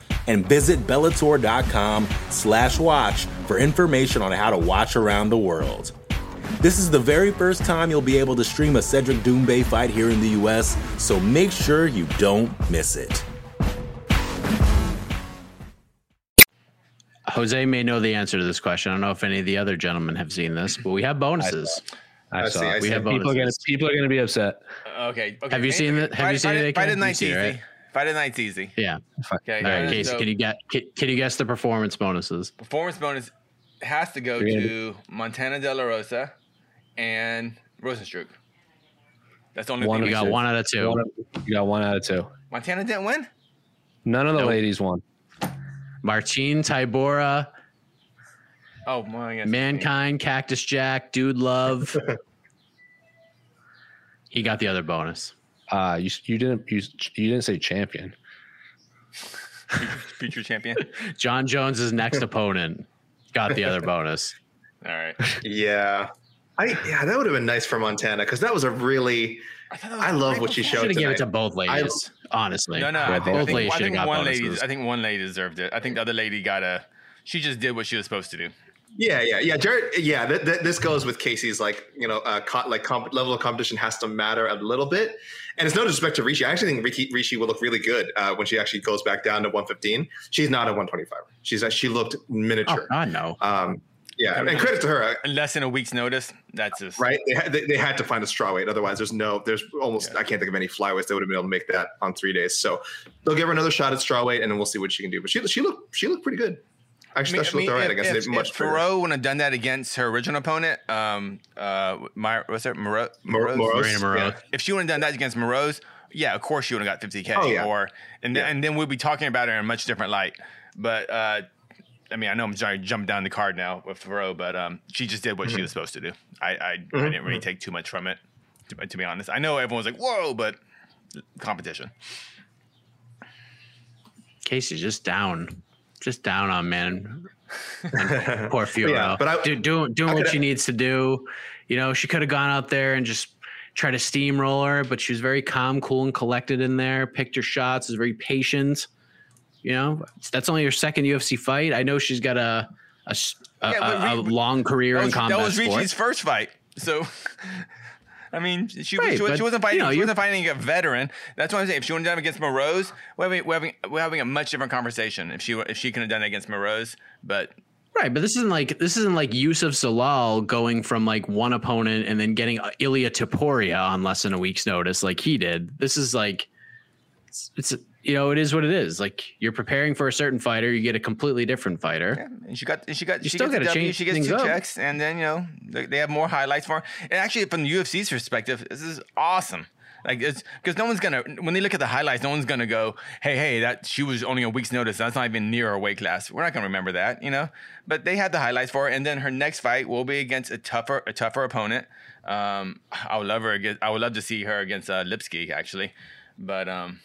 S6: And visit Bellator.com slash watch for information on how to watch around the world. This is the very first time you'll be able to stream a Cedric Doumbé fight here in the US, so make sure you don't miss it.
S2: Jose may know the answer to this question. I don't know if any of the other gentlemen have seen this, but we have bonuses.
S3: I
S4: I
S3: saw.
S4: see, I
S3: it.
S4: see.
S2: We have
S3: People are gonna
S2: bonuses.
S3: people are gonna be upset.
S5: Okay. okay.
S2: Have you seen the- have
S5: Friday-
S2: you seen it,
S5: Friday,
S2: AK?
S5: Friday
S2: You've
S5: night's
S2: it, right?
S5: Friday night's easy.
S2: Yeah.
S5: Okay.
S2: All right, Casey,
S5: so
S2: can you get can, can you guess the performance bonuses?
S5: performance bonus has to go
S3: gonna
S5: Montana De La Rosa and Rozenstruik. That's the only
S3: One
S5: thing
S2: We
S5: we
S2: got
S3: two.
S2: one out of two.
S3: One you got one out of two.
S5: Montana didn't win.
S3: None of the
S2: Nope.
S3: ladies won.
S2: Martine Tybura,
S5: Oh my God.
S2: Mankind, Cactus Jack, Dude Love. he got the other bonus.
S3: Uh you you didn't you, you didn't say champion.
S5: Future champion.
S2: Jon Jones's next opponent got the other bonus.
S5: All right.
S4: Yeah. I yeah, that would have been nice for Montana because that was a really.
S5: thought that was
S4: I love what she showed
S2: Should have given it to both ladies. honestly,
S5: No, no.
S3: Yeah,
S5: I,
S3: both
S5: think, I
S2: ladies
S5: think, I think
S2: got
S5: one
S2: bonuses.
S5: lady. I think one lady deserved it. I think the other lady got a. She just did what she was supposed to do.
S4: Yeah, yeah, yeah. Jared, yeah. Th- th- this goes with Casey's like you know uh, co- like comp- level of competition has to matter a little bit, and it's no disrespect to Ricci. I actually think Ricci, Ricci will look really good uh, when she actually goes back down to 115. She's not a 125. She's she looked
S2: Oh
S4: miniature.
S2: God, no.
S4: Um, yeah, and credit to her. uh,
S5: less than a week's notice. That's just
S4: Right, they had, they, they had to find a straw weight. Otherwise, there's no, there's almost, I can't think of any flyweights that would have been able to make that on three days. So they'll give her another shot at straw weight, and then we'll see what she can do. But she, she looked, she looked pretty good. I actually thought she looked all right
S5: if,
S4: against
S5: if,
S4: much
S5: if
S4: bigger-
S5: Thoreau wouldn't have done that against her original opponent, um, uh, my what's it, Moreau,
S4: Mor-
S5: Moreau's?
S4: Moros,
S2: Marina Moreau.
S4: yeah.
S5: If she wouldn't have done that against Moreau's, yeah, of course she would have got 50k.
S4: Oh, yeah.
S5: Or and then,
S4: Yeah.
S5: and then we'd be talking about her in a much different light. But uh, I mean, I know I'm sorry, jumping down the card now with Thoreau, but um, she just did what
S4: Mm-hmm.
S5: she was supposed to do. I I, I didn't really take too much from it, to, to be honest. I know everyone was like, "Whoa," but competition.
S2: Casey's just down, just down on man. Poor Fiora.
S4: Yeah, but I-
S2: Do, doing doing
S4: I
S2: what she needs to do. You know, she could have gone out there and just tried to steamroll her, but she was very calm, cool, and collected in there. Picked her shots. Was very patient. You know, that's only her second UFC fight. I know she's got a a, a-
S5: Yeah,
S2: a- a long career
S5: That
S2: in combat
S5: that was. Ricci's first fight, so. I mean, she,
S2: Right,
S5: she,
S2: but,
S5: she wasn't fighting.
S2: you know,
S5: she wasn't fighting a veteran. That's what I'm saying. If she would have done it against Morose, we're having, we're having we're having a much different conversation. If she if she could have done it against Morose, but
S2: Right, but this isn't like this isn't like Youssef Zalal going from like one opponent and then getting uh, Ilia Topuria on less than a week's notice like he did. This is like it's, it's you know it is what it is. Like you're preparing for a certain fighter, you get a completely different fighter.
S5: Yeah, and she got and she got
S2: You
S5: she
S2: still
S5: gets
S2: gotta change
S5: she gets
S2: things
S5: two
S2: up.
S5: checks, and then you know they, they have more highlights for her. And actually, from the UFC's perspective, this is awesome. Like it's because no one's gonna when they look at the highlights, no one's gonna go, hey, hey, that she was only a week's notice. That's not even near her weight class. We're not gonna remember that, you know. But they had the highlights for her, and then her next fight will be against a tougher a tougher opponent. Um, I would love her. I would love to see her against uh, Lipski actually, but um,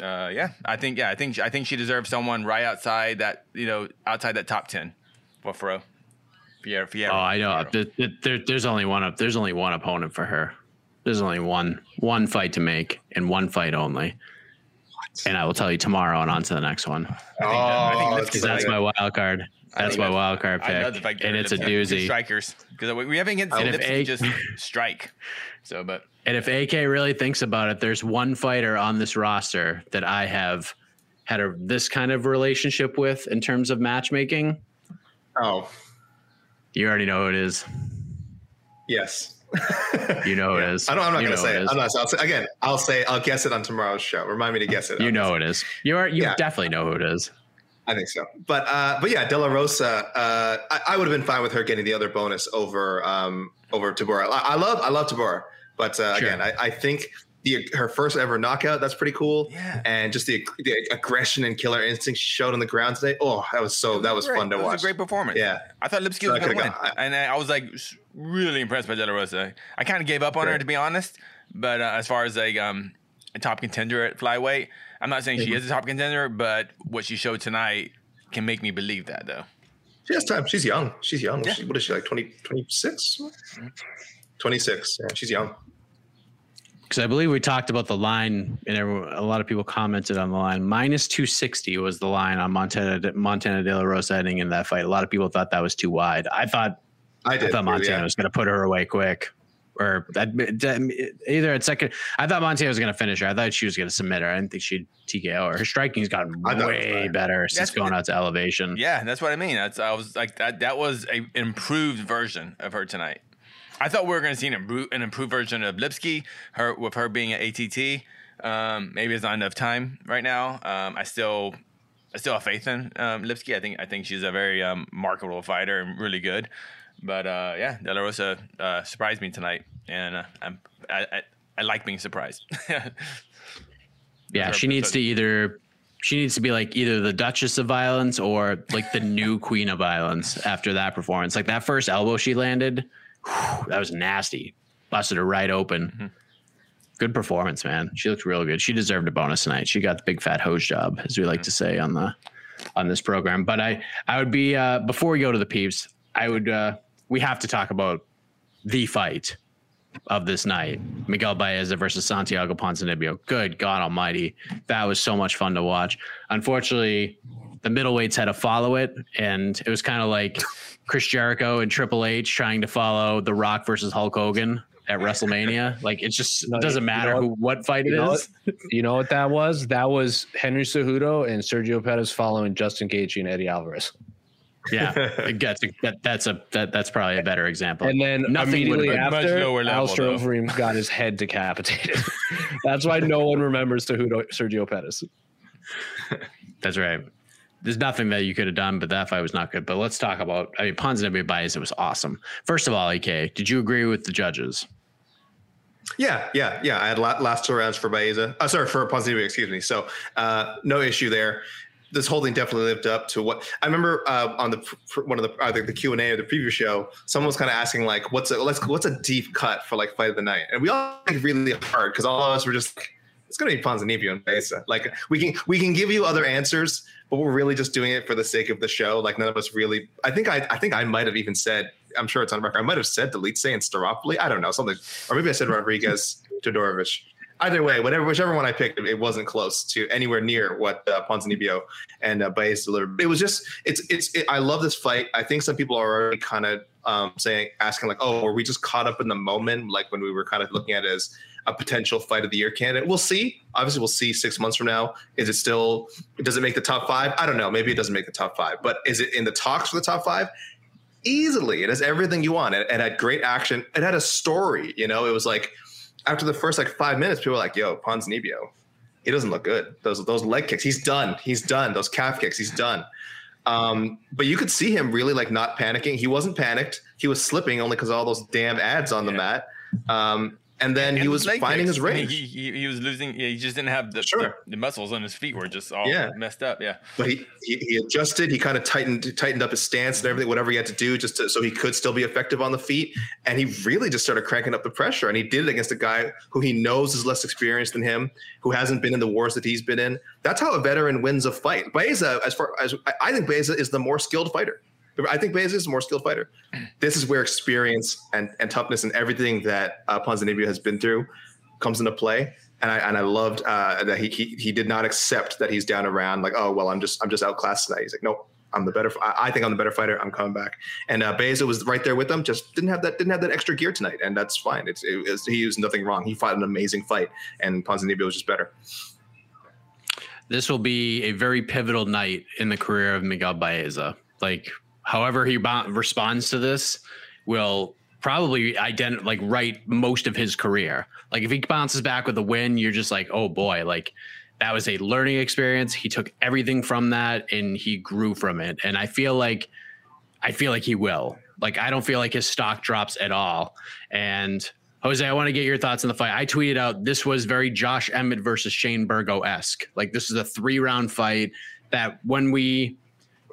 S5: uh, yeah, I think yeah, I think I think she deserves someone right outside that you know outside that top ten What for Fro. Fiorot, Fiorot,
S2: Oh, I know. There, there- there- there's only one. op- There's only one opponent for her. There's only one one fight to make and one fight only. And I will tell you tomorrow and on to the next one.
S5: I think, I think
S4: Oh,
S5: Lipski's
S2: That's my wild card. That's
S5: think
S2: my
S5: that's-
S2: wild card
S5: I love the
S2: pick, and it's a
S5: Lipski has two
S2: doozy.
S5: Strikers because we haven't get
S2: And if
S5: Lipski
S2: A-
S5: just strike. So, but
S2: And if AK really thinks about it, there's one fighter on this roster that I have had a this kind of relationship with in terms of matchmaking.
S4: Oh,
S2: You already know who it is.
S4: yes.
S2: You know who it is.
S4: I don't, I'm not
S2: You
S4: going to say
S2: it.
S4: it.
S2: is.
S4: I'm not. I'll say, again, I'll say. I'll guess it on tomorrow's show. Remind me to guess it.
S2: You know who it is. You are. You
S4: Yeah.
S2: definitely know who it is.
S4: I think so. But uh, but yeah, De La Rosa. Uh, I, I would have been fine with her getting the other bonus over um, over Tybura. I, I love I love Tybura, but uh,
S2: Sure.
S4: again, I, I think the her first ever knockout that's pretty cool.
S5: Yeah.
S4: and just the, the aggression and killer instinct she showed on the ground today. Oh, that was so that was
S5: great.
S4: fun to
S5: It
S4: watch.
S5: was a great performance.
S4: Yeah.
S5: I thought Lipski
S4: So
S5: was going to win,
S4: I-
S5: and I, was like really impressed by De La Rosa. I kind of gave up on her to be honest, but uh, as far as like um, a top contender at flyweight, I'm not saying she
S4: Mm-hmm.
S5: is a top contender, but what she showed tonight can make me believe that though.
S4: She has time. She's young. She's young.
S5: Yeah.
S4: She, what is she like? 20, 26? 26. Yeah, she's young.
S2: Because I believe we talked about the line, and everyone, a lot of people commented on the line. Minus two sixty was the line on Montana Montana De La Rosa heading in that fight. A lot of people thought that was too wide. I thought
S4: I
S2: I thought Montana
S4: yeah.
S2: was going to put her away quick, or that, that- either at second. I thought Montana was going to finish her. I thought she was going to submit her. I didn't think she'd TKO her. Her striking's gotten
S4: I thought it was
S2: way better since
S5: That's-
S2: going out to elevation.
S5: Yeah, that's what I mean. That's I was like that. That was a improved version of her tonight. I thought we were going to see an improved, an improved version of Lipski. Her with her being at ATT. Um, maybe it's not enough time right now. Um, I still, I still have faith in um, Lipski. I think I think she's a very um, marketable fighter and really good. But uh, yeah, De La Rosa uh, surprised me tonight, and uh, I'm I, I, I like being surprised.
S2: Yeah, she needs to either she needs to be like either the Duchess of Violence or like the new Queen of Violence after that performance. Like that first elbow she landed, whew, that was nasty. Busted her right open.
S5: Mm-hmm.
S2: Good performance, man. She looked real good. She deserved a bonus tonight. She got the big fat hose job, as we like to say on the on this program. But I I would be uh before we go to the peeps, I would uh we have to talk about the fight of this night. Miguel Baez versus Santiago Ponzinibbio. Good God Almighty, that was so much fun to watch. Unfortunately, the middleweights had to follow it, and it was kind of like Chris Jericho and Triple H trying to follow The Rock versus Hulk Hogan at WrestleMania. Like it just
S3: No,
S2: doesn't
S3: you
S2: matter
S3: know
S2: who what fight it is.
S3: You know. You know what that was? That was Henry Cejudo and Sergio Pettis following Justin Gaethje and Eddie Alvarez.
S2: Yeah, it gets that, that's a that, that's probably a better example.
S3: And then
S2: Nothing
S3: immediately after,
S5: lower level,
S3: Alistair
S5: though.
S3: Overeem got his head decapitated. That's why no one remembers to who Sergio Pettis.
S2: That's right. There's nothing that you could have done, but that fight was not good. But let's talk about. I mean, Ponzinibbio Baez. It was awesome. First of all, AK, did you agree with the judges?
S4: Yeah, yeah, yeah. I had last two rounds for Baeza. Uh, sorry, for Ponzinibbio, excuse me. So uh, no issue there. This whole thing definitely lived up to what I remember uh, on the one of the either the Q and A or the preview show. Someone was kind of asking like, "What's a let's what's a deep cut for like fight of the night?" And we all really hard because all of us were just like, it's to be Ponzinibbio and Baeza. Like we can we can give you other answers, but we're really just doing it for the sake of the show. Like none of us really. I think I I think I might have even said. I'm sure it's on record. I might have said Dolidze and Staropoli. I don't know something, or maybe I said Rodrigues Todorovic either way, whatever, whichever one I picked, it wasn't close to anywhere near what uh, Ponzinibbio and uh, Baez delivered. It was just, it's, it's, it, I love this fight. I think some people are already kind of um, saying, asking like, oh, were we just caught up in the moment, like when we were kind of looking at it as a potential fight of the year candidate? We'll see. Obviously, we'll see six months from now. Is it still? Does it make the top five? I don't know. Maybe it doesn't make the top five, but is it in the talks for the top five? Easily, it has everything you want. It, it had great action. It had a story. You know, it was like after the first like five minutes, people were like, "Yo, Pons Ponzinibbio, he doesn't look good. Those those leg kicks, he's done. He's done. Those calf kicks, he's done." Um, but you could see him really like not panicking. He wasn't panicked. He was slipping only because all those damn ads on the mat. Um, and then and he was finding his range.
S5: He, he, he, was losing. Yeah, he just didn't have the, sure. the, the muscles on his feet were just all yeah. messed up. Yeah,
S4: but he, he, he adjusted. He kind of tightened tightened up his stance and everything, whatever he had to do, just to, so he could still be effective on the feet. And he really just started cranking up the pressure. And he did it against a guy who he knows is less experienced than him, who hasn't been in the wars that he's been in. That's how a veteran wins a fight. Baeza, as far as I think, Baeza is the more skilled fighter. I think Baez is a more skilled fighter. This is where experience and, and toughness and everything that uh, Ponzinibbio has been through comes into play. And I and I loved uh, that he, he he did not accept that he's down around like oh well I'm just I'm just outclassed tonight. He's like nope I'm the better. I think I'm the better fighter. I'm coming back. And uh, Baeza was right there with them. Just didn't have that didn't have that extra gear tonight, and that's fine. It's it, it's, he was nothing wrong. He fought an amazing fight, and Ponzinibbio was just better.
S2: This will be a very pivotal night in the career of Miguel Baeza. Like however he responds to this will probably ident- like write most of his career. Like if he bounces back with a win, you're just like, oh boy, like that was a learning experience. He took everything from that and he grew from it. And I feel like I feel like he will. Like I don't feel like his stock drops at all. And Jose, I want to get your thoughts on the fight. I tweeted out this was very Josh Emmett versus Shane Burgos esque. Like this is a three round fight that when we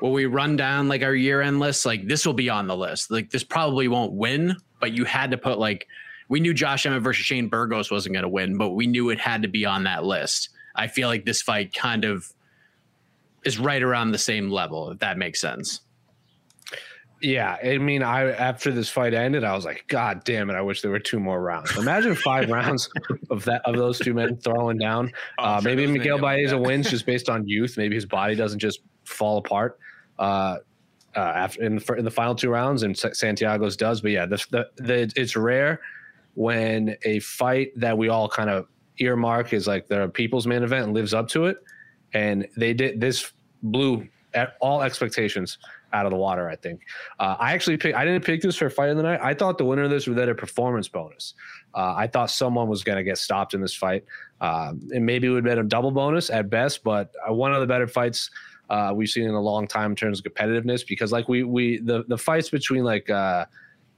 S2: when we run down like our year end list, like this will be on the list. Like this probably won't win, but you had to put like we knew Josh Emmett versus Shane Burgos wasn't going to win, but we knew it had to be on that list. I feel like this fight kind of is right around the same level, if that makes sense.
S3: Yeah, I mean, I after this fight ended, I was like, God damn it! I wish there were two more rounds. Imagine five rounds of that of those two men throwing down. Oh, uh, maybe Miguel Baeza wins just based on youth. Maybe his body doesn't just fall apart uh, uh, after in the, in the final two rounds, and Santiago's does. But yeah, the, the, the, it's rare when a fight that we all kind of earmark is like the people's main event and lives up to it, and they did this blew all expectations out of the water. I think uh, I actually pick, I didn't pick this for fight of the night. I thought the winner of this would get a performance bonus. Uh, I thought someone was going to get stopped in this fight, uh, and maybe it would have been a double bonus at best. But uh, one of the better fights uh, we've seen in a long time in terms of competitiveness because like we we the the fights between like uh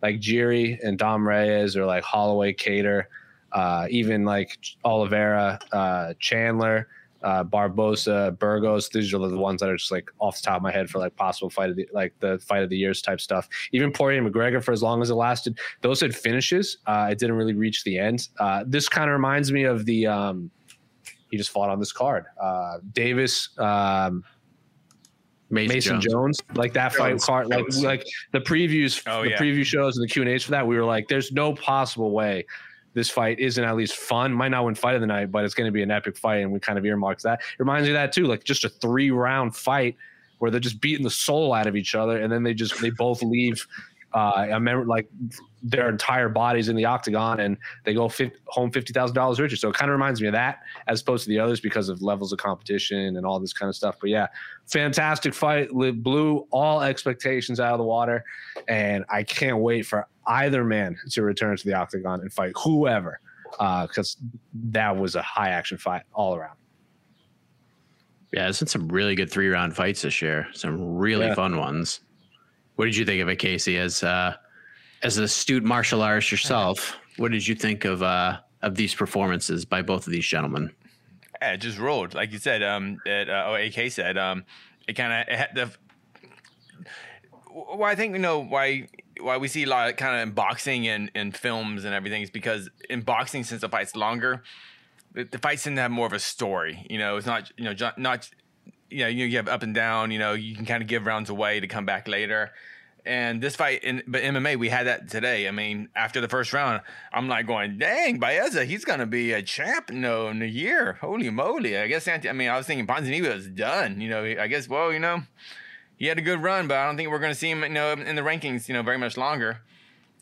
S3: like Jiri and Dom Reyes or like Holloway Kattar, uh, even like Oliveira, uh, Chandler, uh, Barboza, Burgos. These are the ones that are just like off the top of my head for like possible fight of the like the fight of the years type stuff. Even Poirier McGregor for as long as it lasted, those had finishes. Uh, it didn't really reach the end. Uh, this kind of reminds me of the um, he just fought on this card. Uh, Davis. Um, Mason, Mason Jones. Jones. like that fight card, like like the previews, oh, the yeah. preview shows and the Q and A's for that. We were like, there's no possible way this fight isn't at least fun. Might not win fight of the night, but it's going to be an epic fight, and we kind of earmarked that. It reminds me of that too, like just a three round fight where they're just beating the soul out of each other, and then they just they both leave uh, I remember like their entire bodies in the octagon and they go fi- home fifty thousand dollars richer. So it kind of reminds me of that as opposed to the others because of levels of competition and all this kind of stuff. But yeah, fantastic fight. Blew all expectations out of the water, and I can't wait for either man to return to the octagon and fight whoever because uh, that was a high action fight all around.
S2: Yeah, it's been some really good three round fights this year. Some really yeah. fun ones. What did you think of it, Casey? As uh, as an astute martial artist yourself, what did you think of uh, of these performances by both of these gentlemen?
S5: Yeah, it just rolled, like you said. Um, it, uh, oh, AK said, um, it kind of had the. Well, I think you know why why we see a lot of kind of in boxing and, in films and everything is because in boxing, since the fight's longer, the, the fights tend to have more of a story. You know, it's not you know not you know you have up and down. You know, you can kind of give rounds away to come back later. And this fight, in, but MMA, we had that today. I mean, after the first round, I'm like going, dang, Baeza, he's going to be a champ no, in a year. Holy moly. I guess, I mean, I was thinking Ponzinibbio is done. You know, I guess, well, you know, he had a good run, but I don't think we're going to see him, you know, in the rankings, you know, very much longer.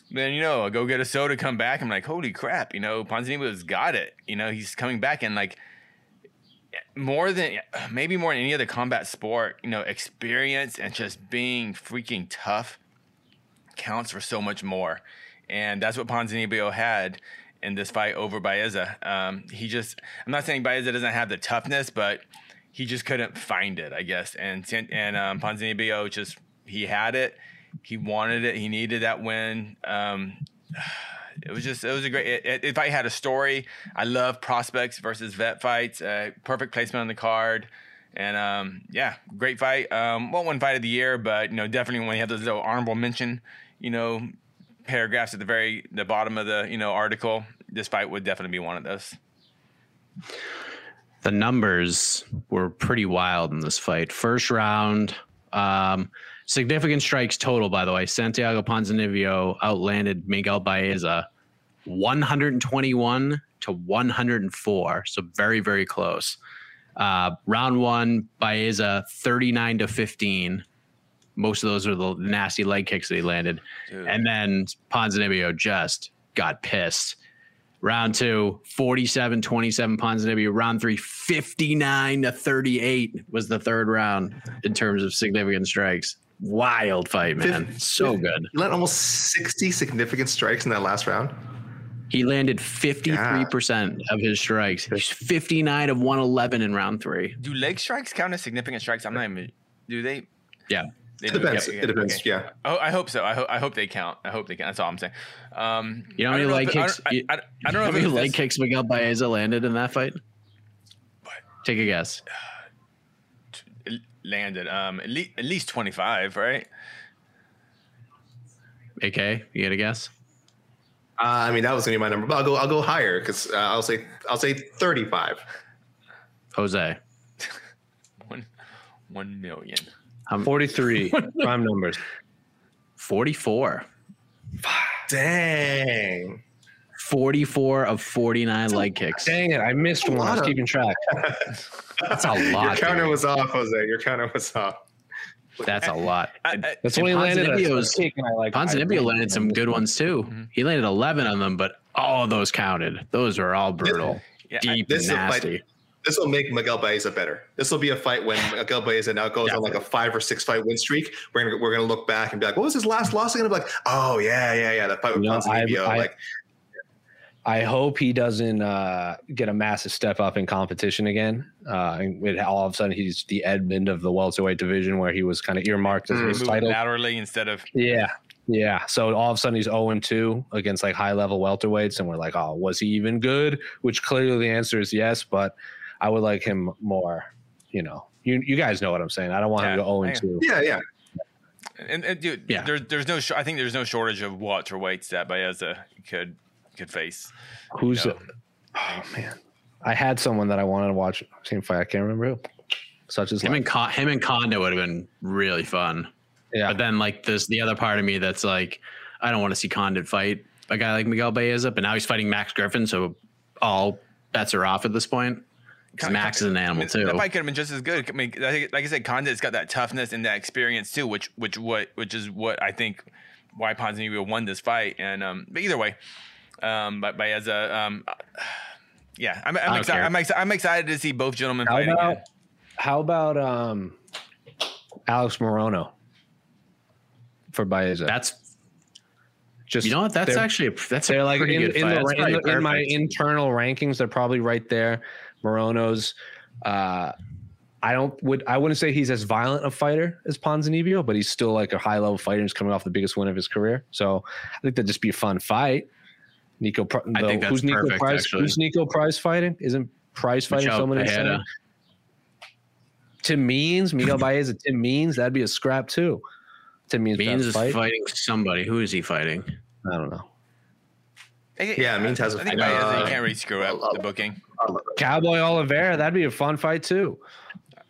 S5: Then, you know, I go get a soda, come back. I'm like, holy crap, you know, Ponzinibbio's got it. You know, he's coming back and like, more than maybe more than any other combat sport, you know, experience and just being freaking tough counts for so much more. And that's what Ponzinibbio had in this fight over Baeza. Um, he just, I'm not saying Baeza doesn't have the toughness, but he just couldn't find it, I guess. And and um, Ponzinibbio just he had it, he wanted it, he needed that win. Um, it was just it was a great it, it, fight had a story i love prospects versus vet fights uh, perfect placement on the card. And um, yeah great fight. Um, won't win fight of the year but you know definitely when you have those little honorable mention you know paragraphs at the very the bottom of the you know article this fight would definitely be one of those.
S2: The numbers were pretty wild in this fight. First round um, Significant strikes total, by the way. Santiago Ponzinibbio outlanded Miguel Baeza 121 to 104. So very, very close. Uh, round one, Baeza 39 to 15. Most of those are the nasty leg kicks that he landed. Dude. And then Ponzinibbio just got pissed. Round two, 47 27 Ponzinibbio. Round three, 59 to 38 was the third round in terms of significant strikes wild fight, man. so good.
S4: He landed almost 60 significant strikes in that last round.
S2: He landed 53% yeah. of his strikes. He's 59 of 111 in round three.
S5: Do leg strikes count as significant strikes? I'm not even, do they?
S2: Yeah.
S4: They it depends. it depends. Okay. Yeah.
S5: Oh, I hope so. I hope. I hope they count. I hope they count. That's all I'm saying. Um,
S2: you know how many leg kicks? I don't, I, I, I don't know how many leg kicks Miguel Baeza landed in that fight. What? Take a guess
S5: landed. Um, at least at least twenty five, right?
S2: AK, you got a guess?
S4: Uh, I mean, that was gonna be my number, but I'll go. I'll go higher because uh, I'll say I'll say thirty five.
S2: Jose,
S5: one one million.
S3: I'm 43 prime numbers.
S2: 44.
S4: Dang.
S2: 44 of 49 leg kicks.
S3: Dang it. I missed one. I was keeping track.
S2: That's a lot.
S4: Your counter dude. was off, Jose. Your counter was off.
S2: That's a lot. I,
S3: I, That's when he landed.
S2: Like, Ponzinibbio landed some good ones too. Mm-hmm. He landed 11 on them, but all of those counted. Those were all brutal, yeah, deep, this and nasty.
S4: Fight, this will make Miguel Baeza better. This will be a fight when Miguel Baeza now goes Definitely. on like a five or six fight win streak. We're gonna we're gonna look back and be like, what was his last loss? I'm gonna be like, oh yeah, yeah, yeah, that fight with you know, Ponzinibbio. like
S3: I hope he doesn't uh, get a massive step up in competition again. Uh, and all of a sudden, he's the Edmund of the welterweight division, where he was kind of earmarked as mm, his title
S5: laterally instead of
S3: yeah, yeah. So all of a sudden, he's zero and two against like high level welterweights, and we're like, oh, was he even good? Which clearly the answer is yes, but I would like him more. You know, you you guys know what I'm saying. I don't want yeah, him to go zero and two.
S4: Yeah, yeah.
S5: And, and dude, yeah. there's there's no sh- I think there's no shortage of welterweights that Baeza could could face.
S3: Who's you know? oh man, I had someone that I wanted to watch same fight. I can't remember who. Such as
S2: him and Con- him and Condit would have been really fun. Yeah, but then like there's the other part of me that's like, I don't want to see Condit fight a guy like Miguel Baeza, but now he's fighting Max Griffin, so all bets are off at this point. Because Max is an animal too.
S5: That fight could have been just as good. I mean, like I said, Condit's got that toughness and that experience too, which which what which is what I think why Ponzinibbio won this fight. And um, but either way, um, but, but as a um, yeah, I'm, I'm excited. I'm, exci- I'm, excited to see both gentlemen how
S3: about, again. How about um, Alex Morono for Baeza?
S2: That's just you know what? That's actually a, that's they're like in, in, the,
S3: in, the, in, my internal rankings. They're probably right there. Morono's. Uh, I don't would I wouldn't say he's as violent a fighter as Ponzinibbio, but he's still like a high level fighter. He's coming off the biggest win of his career, so I think that'd just be a fun fight. Niko, the, I think that's who's Niko perfect, Price? Actually. Who's Niko Price fighting? Isn't Price fighting
S2: Michel
S3: someone insane.
S2: Pereira.
S3: Tim Means, Miguel Baez, and Tim Means, that'd be a scrap too. Tim Means,
S2: Means is
S3: fight.
S2: fighting somebody. Who is he fighting?
S3: I don't know.
S4: Yeah, Means has a
S5: I think
S4: fight.
S5: Baez, you
S4: Uh,
S5: can't really screw up the booking.
S3: Cowboy Oliveira, that'd be a fun fight too.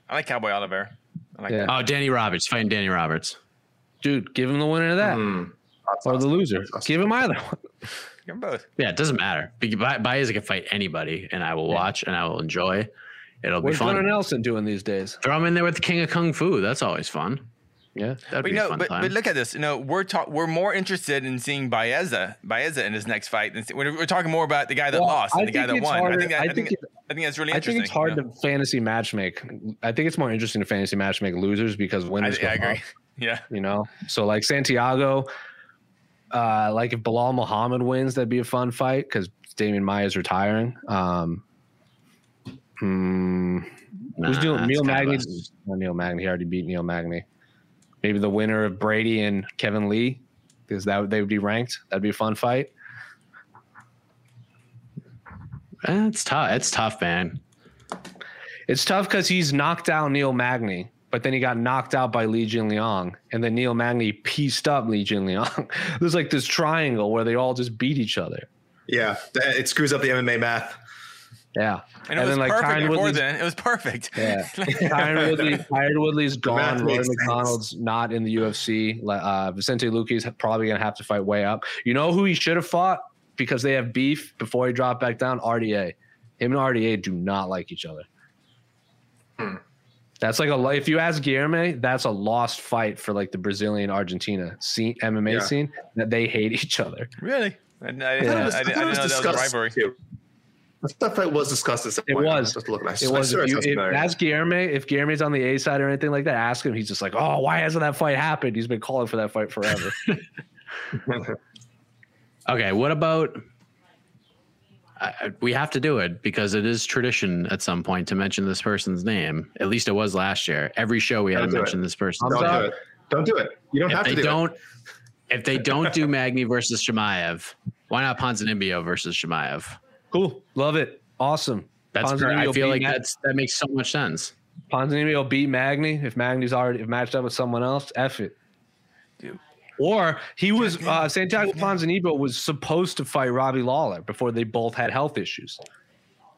S5: I like Cowboy Oliver. I like
S3: Yeah.
S5: that.
S2: Oh, Danny Roberts fighting Danny Roberts.
S3: Dude, give him the winner of that
S4: hmm.
S3: or the loser. Give him either one.
S5: Give them both.
S2: Yeah, it doesn't matter. Be- Ba- Baez can fight anybody, and I will watch and I will enjoy. It'll be
S3: What's
S2: fun.
S3: Gunnar Nelson doing these days?
S2: Throw him in there with the King of Kung Fu. That's always fun.
S3: Yeah.
S2: That'd
S5: But
S2: be
S5: you
S2: a fun
S5: but,
S2: time.
S5: but look at this. You know, we're talk, we're more interested in seeing Baeza Baeza in his next fight. Than, we're, we're talking more about the guy that
S3: Well,
S5: lost
S3: I
S5: the guy that
S3: it's
S5: won. I think that,
S3: I
S5: I, think,
S3: think
S5: I think that's really
S3: I
S5: interesting.
S3: think it's hard
S5: you know?
S3: to fantasy matchmake. I think it's more interesting to fantasy matchmake losers because
S5: I,
S3: winners
S5: I
S3: go
S5: agree.
S3: up,
S5: Yeah.
S3: you know? So like Santiago, uh, like if Belal Muhammad wins, that'd be a fun fight because Demian Maia's retiring. Um, hmm, who's
S2: Nah,
S3: doing Neil Magny?
S2: a-
S3: Neil Magny. He already beat Neil Magny. Maybe the winner of Brady and Kevin Lee, because that they would be ranked. That'd be a fun fight.
S2: Eh, It's tough. It's tough, man.
S3: It's tough because he's knocked down Neil Magny, but then he got knocked out by Li Jinliang, and then Neil Magny pieced up Li Jinliang. There's like this triangle where they all just beat each other.
S4: Yeah, it screws up the MMA math.
S3: Yeah,
S5: And it was
S3: then
S5: perfect
S3: Tyron
S5: before
S3: Woodley's-
S5: then. It was perfect.
S3: Yeah, Tyron Woodley, Tyron Woodley's
S4: math
S3: gone. Roy
S4: makes sense.
S3: MacDonald's not in the UFC. Like, Uh, Vicente Luque's probably gonna have to fight way up. You know who he should have fought because they have beef before he dropped back down. RDA. Him and RDA do not like each other.
S4: Hmm.
S3: That's like a if you ask Guilherme, that's a lost fight for like the Brazilian Argentina scene MMA
S4: Yeah.
S3: scene that they hate each other.
S5: Really? I, I, I,
S3: Yeah.
S5: I,
S4: I thought
S5: I
S4: it
S5: didn't know
S4: was
S5: that was a
S4: discussed,
S5: rivalry.
S4: too. I thought that was discussed at some
S3: It
S4: point.
S3: was.
S4: Just looking. I,
S3: It was
S4: swear
S3: if you, if,
S4: familiar.
S3: ask Guilherme if Guilherme's on the A side or anything like that. Ask him. He's just like, oh, why hasn't that fight happened? He's been calling for that fight forever.
S2: Okay, what about? I, I- we have to do it because it is tradition at some point to mention this person's name. At least it was last year. Every show we had
S4: Don't
S2: to
S4: do it.
S2: mention this person.
S4: Don't do it. Don't do it. You don't
S2: If
S4: have
S2: they
S4: to do
S2: don't,
S4: it.
S2: if they don't do Magny versus Chimaev, why not Ponzinibbio versus Chimaev?
S3: cool, love it, awesome.
S2: That's
S3: Ponzinibbio
S2: correct. I feel like
S3: Mag-
S2: that's that makes so much sense.
S3: Ponzinibbio will beat Magny if Magny's already if matched up with someone else. F it.
S5: Dude.
S3: Or he was uh, Santiago Ponzinibbio was supposed to fight Robbie Lawler before they both had health issues.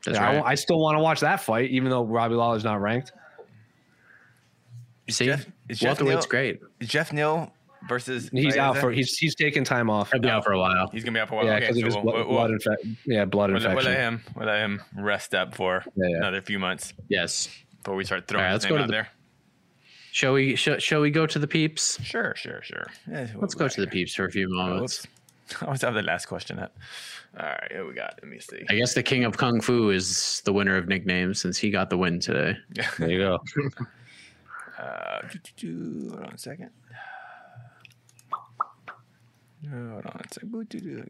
S2: That's
S3: Yeah, I,
S2: right.
S3: wa- I still want to watch that fight, even though Robbie Lawler's not ranked.
S2: You See,
S5: Jeff- is Jeff
S2: welterweight's great.
S5: Jeff Neal versus
S3: He's out for he's he's taking time off.
S2: He'll be out for a while.
S5: He's gonna be out for a while.
S3: Yeah,
S5: okay, so we'll,
S3: blood,
S5: we'll,
S3: blood
S5: we'll,
S3: infection. Yeah, blood
S5: we'll,
S3: infection.
S5: we'll let him we'll let him rest up for
S3: Yeah, yeah.
S5: another few months
S2: Yes.
S5: before we start throwing
S2: All right,
S5: his
S2: let's
S5: name
S2: go
S5: out
S2: the-
S5: there.
S2: Shall we? Shall, shall we go to the peeps?
S5: Sure, sure, sure. Yeah,
S2: Let's go to the peeps for a few moments.
S5: whoops. I always have the last question up. All right, here we got. Let me see.
S2: I guess the king of kung fu is the winner of nicknames since he got the win today.
S3: There you go.
S5: Uh, hold on a second. Hold on a second.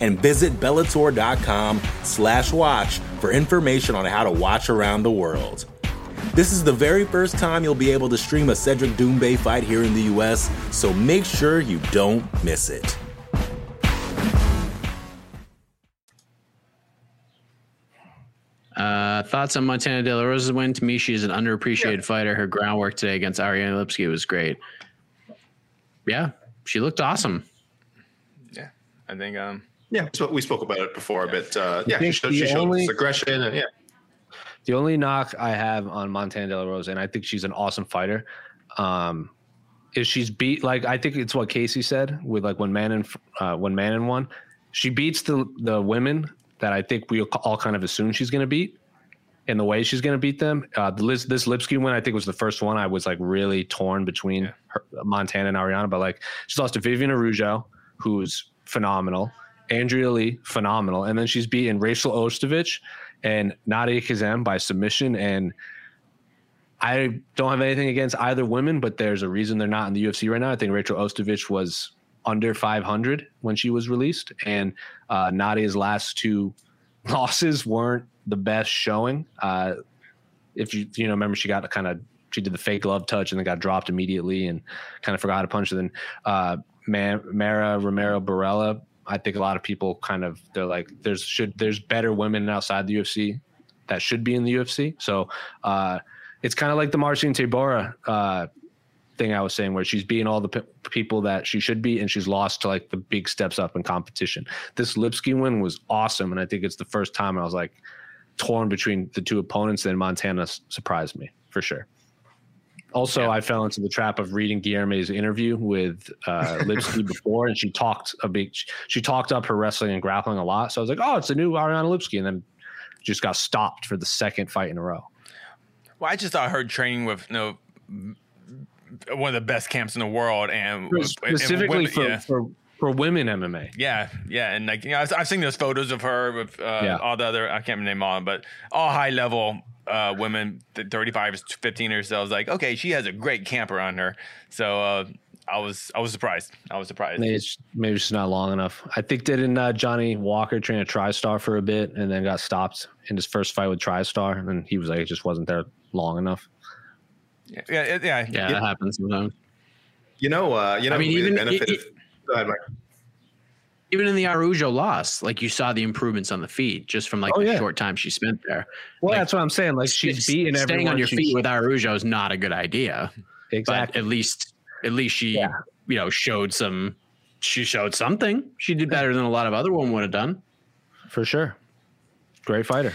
S6: And visit Bellator.com slash watch for information on how to watch around the world. This is the very first time you'll be able to stream a Cedric Doumbé fight here in the US, so make sure you don't miss it.
S2: Uh, thoughts on Montana De La Rosa's win? To me, she's an underappreciated fighter. Her groundwork today against Ariane Lipski was great. Yeah, she looked awesome.
S5: Yeah, I think. Um,
S4: Yeah, so we spoke about it before, but uh, yeah, she showed, she showed
S3: only-
S4: aggression and yeah.
S3: The only knock I have on Montana De La Rosa, and I think she's an awesome fighter, um, is she's beat like I think it's what Casey said with like when Manon uh, when Manon won, she beats the the women that I think we all kind of assume she's going to beat, in the way she's going to beat them. Uh, the Liz, this Lipski win I think was the first one I was like really torn between her, Montana and Ariana, but like she lost to Vivian Araujo, who's phenomenal, Andrea Lee, phenomenal, and then she's beaten Rachel Ostovich and Nadia Kassem by submission. And I don't have anything against either women, but there's a reason they're not in the UFC right now. I think Rachel Ostovich was under 500 when she was released, and uh, Nadia's last two losses weren't the best showing. Uh, if you you know remember, she got kind of she did the fake glove touch and then got dropped immediately and kind of forgot how to punch. And then uh, Mara Romero Borella, I think a lot of people kind of they're like there's should there's better women outside the UFC that should be in the UFC. So uh, it's kind of like the Marcin Tybura uh, thing I was saying, where she's beating all the p- people that she should be, and she's lost to like the big steps up in competition. This Lipski win was awesome, and I think it's the first time I was like torn between the two opponents. And Montana surprised me for sure. Also, yeah. I fell into the trap of reading Guilherme's interview with uh, Lipski before, and she talked a big. She talked up her wrestling and grappling a lot. So I was like, "Oh, it's a new Ariane Lipski," and then just got stopped for the second fight in a row.
S5: Well, I just thought her training with you know one of the best camps in the world, and
S3: specifically and women, for, yeah. for for women MMA.
S5: Yeah, yeah, and like you know, I've, I've seen those photos of her with uh, yeah. all the other I can't name all, but all high level uh, women, 35 15 or so. I was like, okay, she has a great camper on her. So uh, I was I was surprised. I was surprised.
S3: Maybe it's, maybe it's not long enough. I think didn't uh, Johnny Walker train a TriStar for a bit and then got stopped in his first fight with TriStar, and then he was like, it just wasn't there long enough.
S5: Yeah, yeah, yeah.
S2: Yeah, yeah. that happens sometimes.
S4: You know, uh, you know.
S2: I mean, even it, it, ahead, Mike. even in the Araujo loss, like you saw the improvements on the feet just from like oh, the yeah. short time she spent there.
S3: Well,
S2: like,
S3: that's what I'm saying. Like she's beating
S2: staying on your feet with Araujo is not a good idea.
S3: Exactly.
S2: But at least, at least she, yeah. you know, showed some. She showed something. She did better than a lot of other women would have done.
S3: For sure. Great fighter.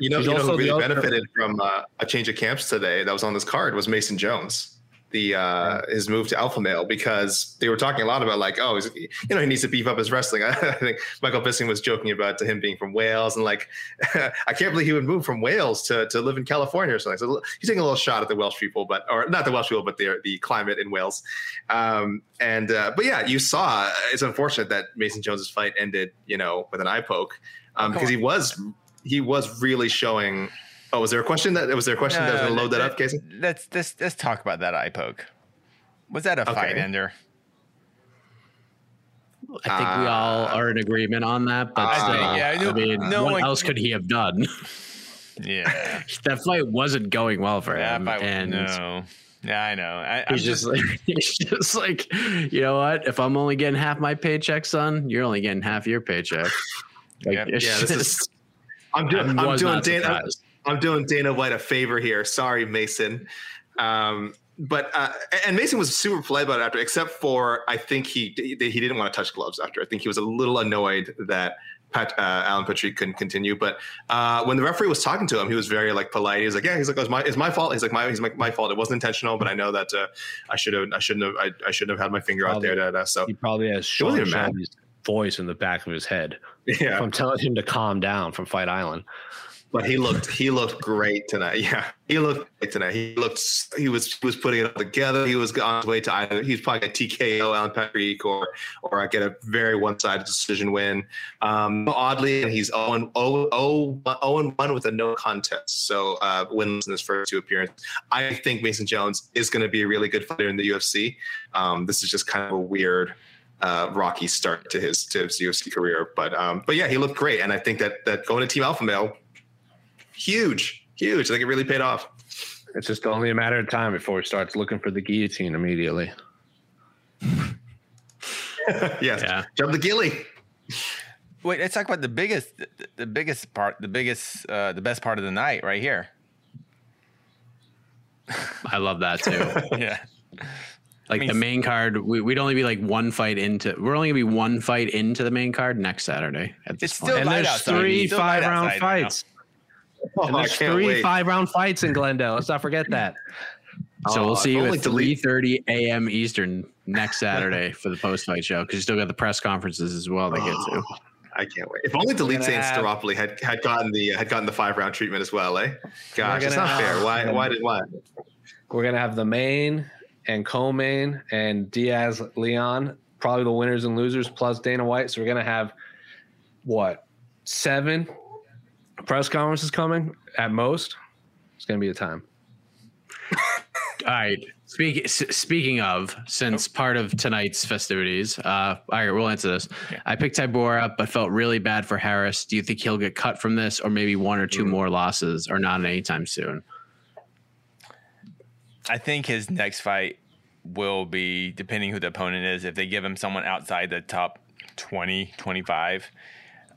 S4: You know, you know who really benefited from uh, a change of camps today that was on this card was Mason Jones the uh, his move to alpha male because they were talking a lot about like oh you know he needs to beef up his wrestling. I think Michael Bisping was joking about him being from Wales and like I can't believe he would move from Wales to, to live in California or something. So he's taking a little shot at the Welsh people, but or not the Welsh people, but the the climate in Wales. Um, and uh, but yeah, you saw it's unfortunate that Mason Jones's fight ended you know with an eye poke um, because he was he was really showing Oh, was there a question that was there a question no, that was going to load that, that, up, Casey?
S5: Let's let's let's talk about that eye poke. Was that a okay. fight ender?
S2: I think uh, we all are in agreement on that, but uh, still, yeah, I, I mean, no what one, else could he have done?
S5: Yeah,
S2: that fight wasn't going well for him, fight, and
S5: no. Yeah, I know. I,
S2: he's just, just like he's just like, you know what? If I'm only getting half my paycheck, son, you're only getting half your paycheck.
S4: Like, yep. yeah, this is. I'm doing. I'm doing Dana. I'm doing Dana White a favor here. Sorry, Mason. Um, but uh, and Mason was super polite about it after, except for I think he he didn't want to touch gloves after. I think he was a little annoyed that Pat, uh, Alan Patrick couldn't continue. But uh, when the referee was talking to him, he was very like polite. He was like, "Yeah, he's like, it's my, it's my fault." He's like, "My, he's my, my fault. It wasn't intentional, but I know that uh, I should have, I shouldn't have, I, I shouldn't have had my finger probably, out there." Da, da. So
S3: he probably has Sean voice in the back of his head.
S4: Yeah,
S3: I'm telling him to calm down from Fight Island
S4: but he looked he looked great tonight. Yeah, he looked great tonight. He looked he was he was putting it all together. He was on his way to either he's probably a TKO Alan Patrick or or I get a very one sided decision win. Um, oddly, and he's 0 0 1 with a no contest. So uh, wins in his first two appearances. I think Mason Jones is going to be a really good fighter in the UFC. Um, this is just kind of a weird uh, rocky start to his to his UFC career. But um, but yeah, he looked great, and I think that that going to Team Alpha Male huge, huge. I think it really paid off.
S3: It's just only a matter of time before he starts looking for the guillotine immediately.
S4: yes. Yeah. Jump the gilly.
S5: Wait, let's talk about the biggest, the biggest part, the biggest, uh, the best part of the night right here.
S2: I love that too.
S5: yeah.
S2: Like I mean, the main card, we, would only be like one fight into. We're only gonna be one fight into the main card next Saturday.
S5: At this it's point. still
S3: and there's three five round fights. Oh, and there's three wait. five round fights in Glendale. Let's not forget that.
S2: So we'll see you at three thirty a.m. Eastern next Saturday for the post fight show because you still got the press conferences as well to get to.
S4: I can't wait. If only Delete Saint Staropoli had, had gotten the had gotten the five round treatment as well, eh? Gosh, it's not have, fair. Why why did why?
S3: We're gonna have the main and co-main and Diaz Leon, probably the winners and losers plus Dana White. So we're gonna have what seven press conference is coming at most. It's gonna be a time.
S2: All right. Speak, s- speaking of, since part of tonight's festivities, uh, all right, we'll answer this. I picked Tybura, but felt really bad for Harris. Do you think he'll get cut from this, or maybe one or two more losses, or not anytime soon?
S5: I think his next fight will be depending who the opponent is. If they give him someone outside the top 20, 25,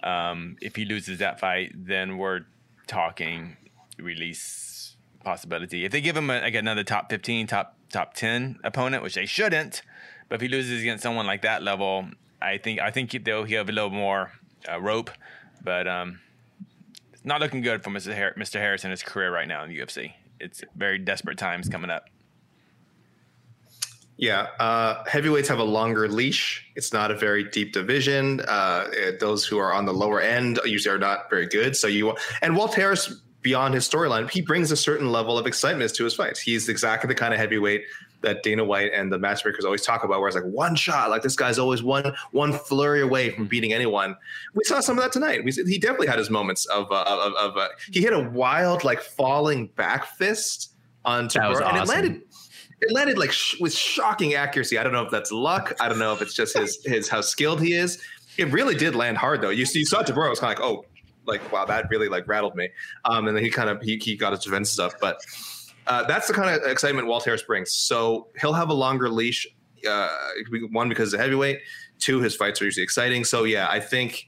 S5: um, if he loses that fight, then we're talking release possibility. If they give him a, like another top 15, top top 10 opponent, which they shouldn't, but if he loses against someone like that level, I think I think they'll he have a little more uh, rope, but um, it's not looking good for Mr. Har- Mr. Harris in his career right now in the UFC. It's very desperate times coming up.
S4: Yeah, uh, heavyweights have a longer leash. It's not a very deep division. Uh, eh, those who are on the lower end usually are not very good. So you and Walt Harris, beyond his storyline, he brings a certain level of excitement to his fights. He's exactly the kind of heavyweight that Dana White and the matchmakers always talk about, where it's like one shot, like this guy's always one one flurry away from beating anyone. We saw some of that tonight. We, he definitely had his moments of uh, of, of uh, he hit a wild like falling back fist onto
S2: That was
S4: Burrow, and it landed it landed like sh- with shocking accuracy. I don't know if that's luck. I don't know if it's just his his how skilled he is. It really did land hard though. You you saw Deborah was kind of like, oh, like wow, that really like rattled me. Um, and then he kind of he, he got his defenses up, but uh, that's the kind of excitement Walt Harris brings. So he'll have a longer leash. Uh, one because of the heavyweight. Two, his fights are usually exciting. So yeah, I think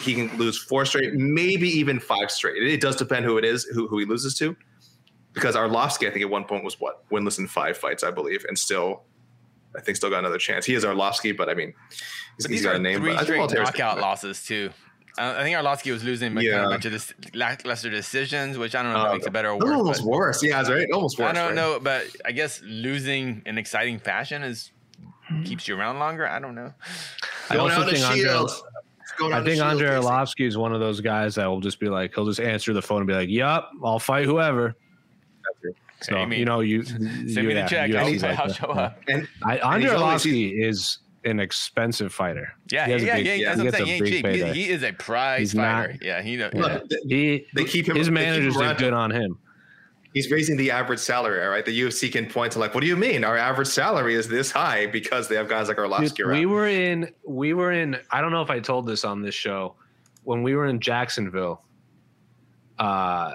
S4: he can lose four straight, maybe even five straight. It does depend who it is, who, who he loses to because Arlovsky, I think at one point was what winless in five fights, I believe, and still, I think still got another chance. He is Arlovsky, but I mean, he's,
S5: But
S4: he's
S5: these
S4: got a name.
S5: three
S4: But I think
S5: straight knockout losses too. I think Arlovsky was losing by kind
S4: Yeah.
S5: of a bunch of this lackluster decisions, which I don't know if
S4: Uh,
S5: makes it better or worse.
S4: almost worse. Yeah, that's right. Almost worse.
S5: I don't
S4: right?
S5: know, but I guess losing in exciting fashion is keeps you around longer. I don't know.
S3: I
S4: Going
S3: also
S4: out
S3: think Andre,
S4: Shields.
S3: I think Andre Arlovsky is one of those guys that will just be like, he'll just answer the phone and be like, "Yup, I'll fight whoever." So
S5: Hey,
S3: you know, you
S5: Send
S3: you,
S5: me the check.
S3: UFC's
S5: I'll,
S3: like
S5: I'll show up.
S4: And
S3: I, Andre
S4: he's
S3: Arlovsky is an expensive fighter.
S5: Yeah,
S3: He has a
S5: yeah,
S3: big-
S5: yeah.
S4: yeah,
S5: That's
S3: he
S5: what I'm
S3: a
S5: saying. He ain't cheap. He, he is a prize
S3: He's
S5: fighter.
S3: not-
S5: yeah, he. know- Yeah.
S4: th-
S3: He
S4: They keep him-
S3: His managers
S4: him
S3: did good on him.
S4: he's raising the average salary. All right, the UFC can point to like, what do you mean? Our average salary is this high because they have guys like Arlovsky
S3: Dude,
S4: around.
S3: we were in we were in I don't know if I told this on this show when we were in Jacksonville uh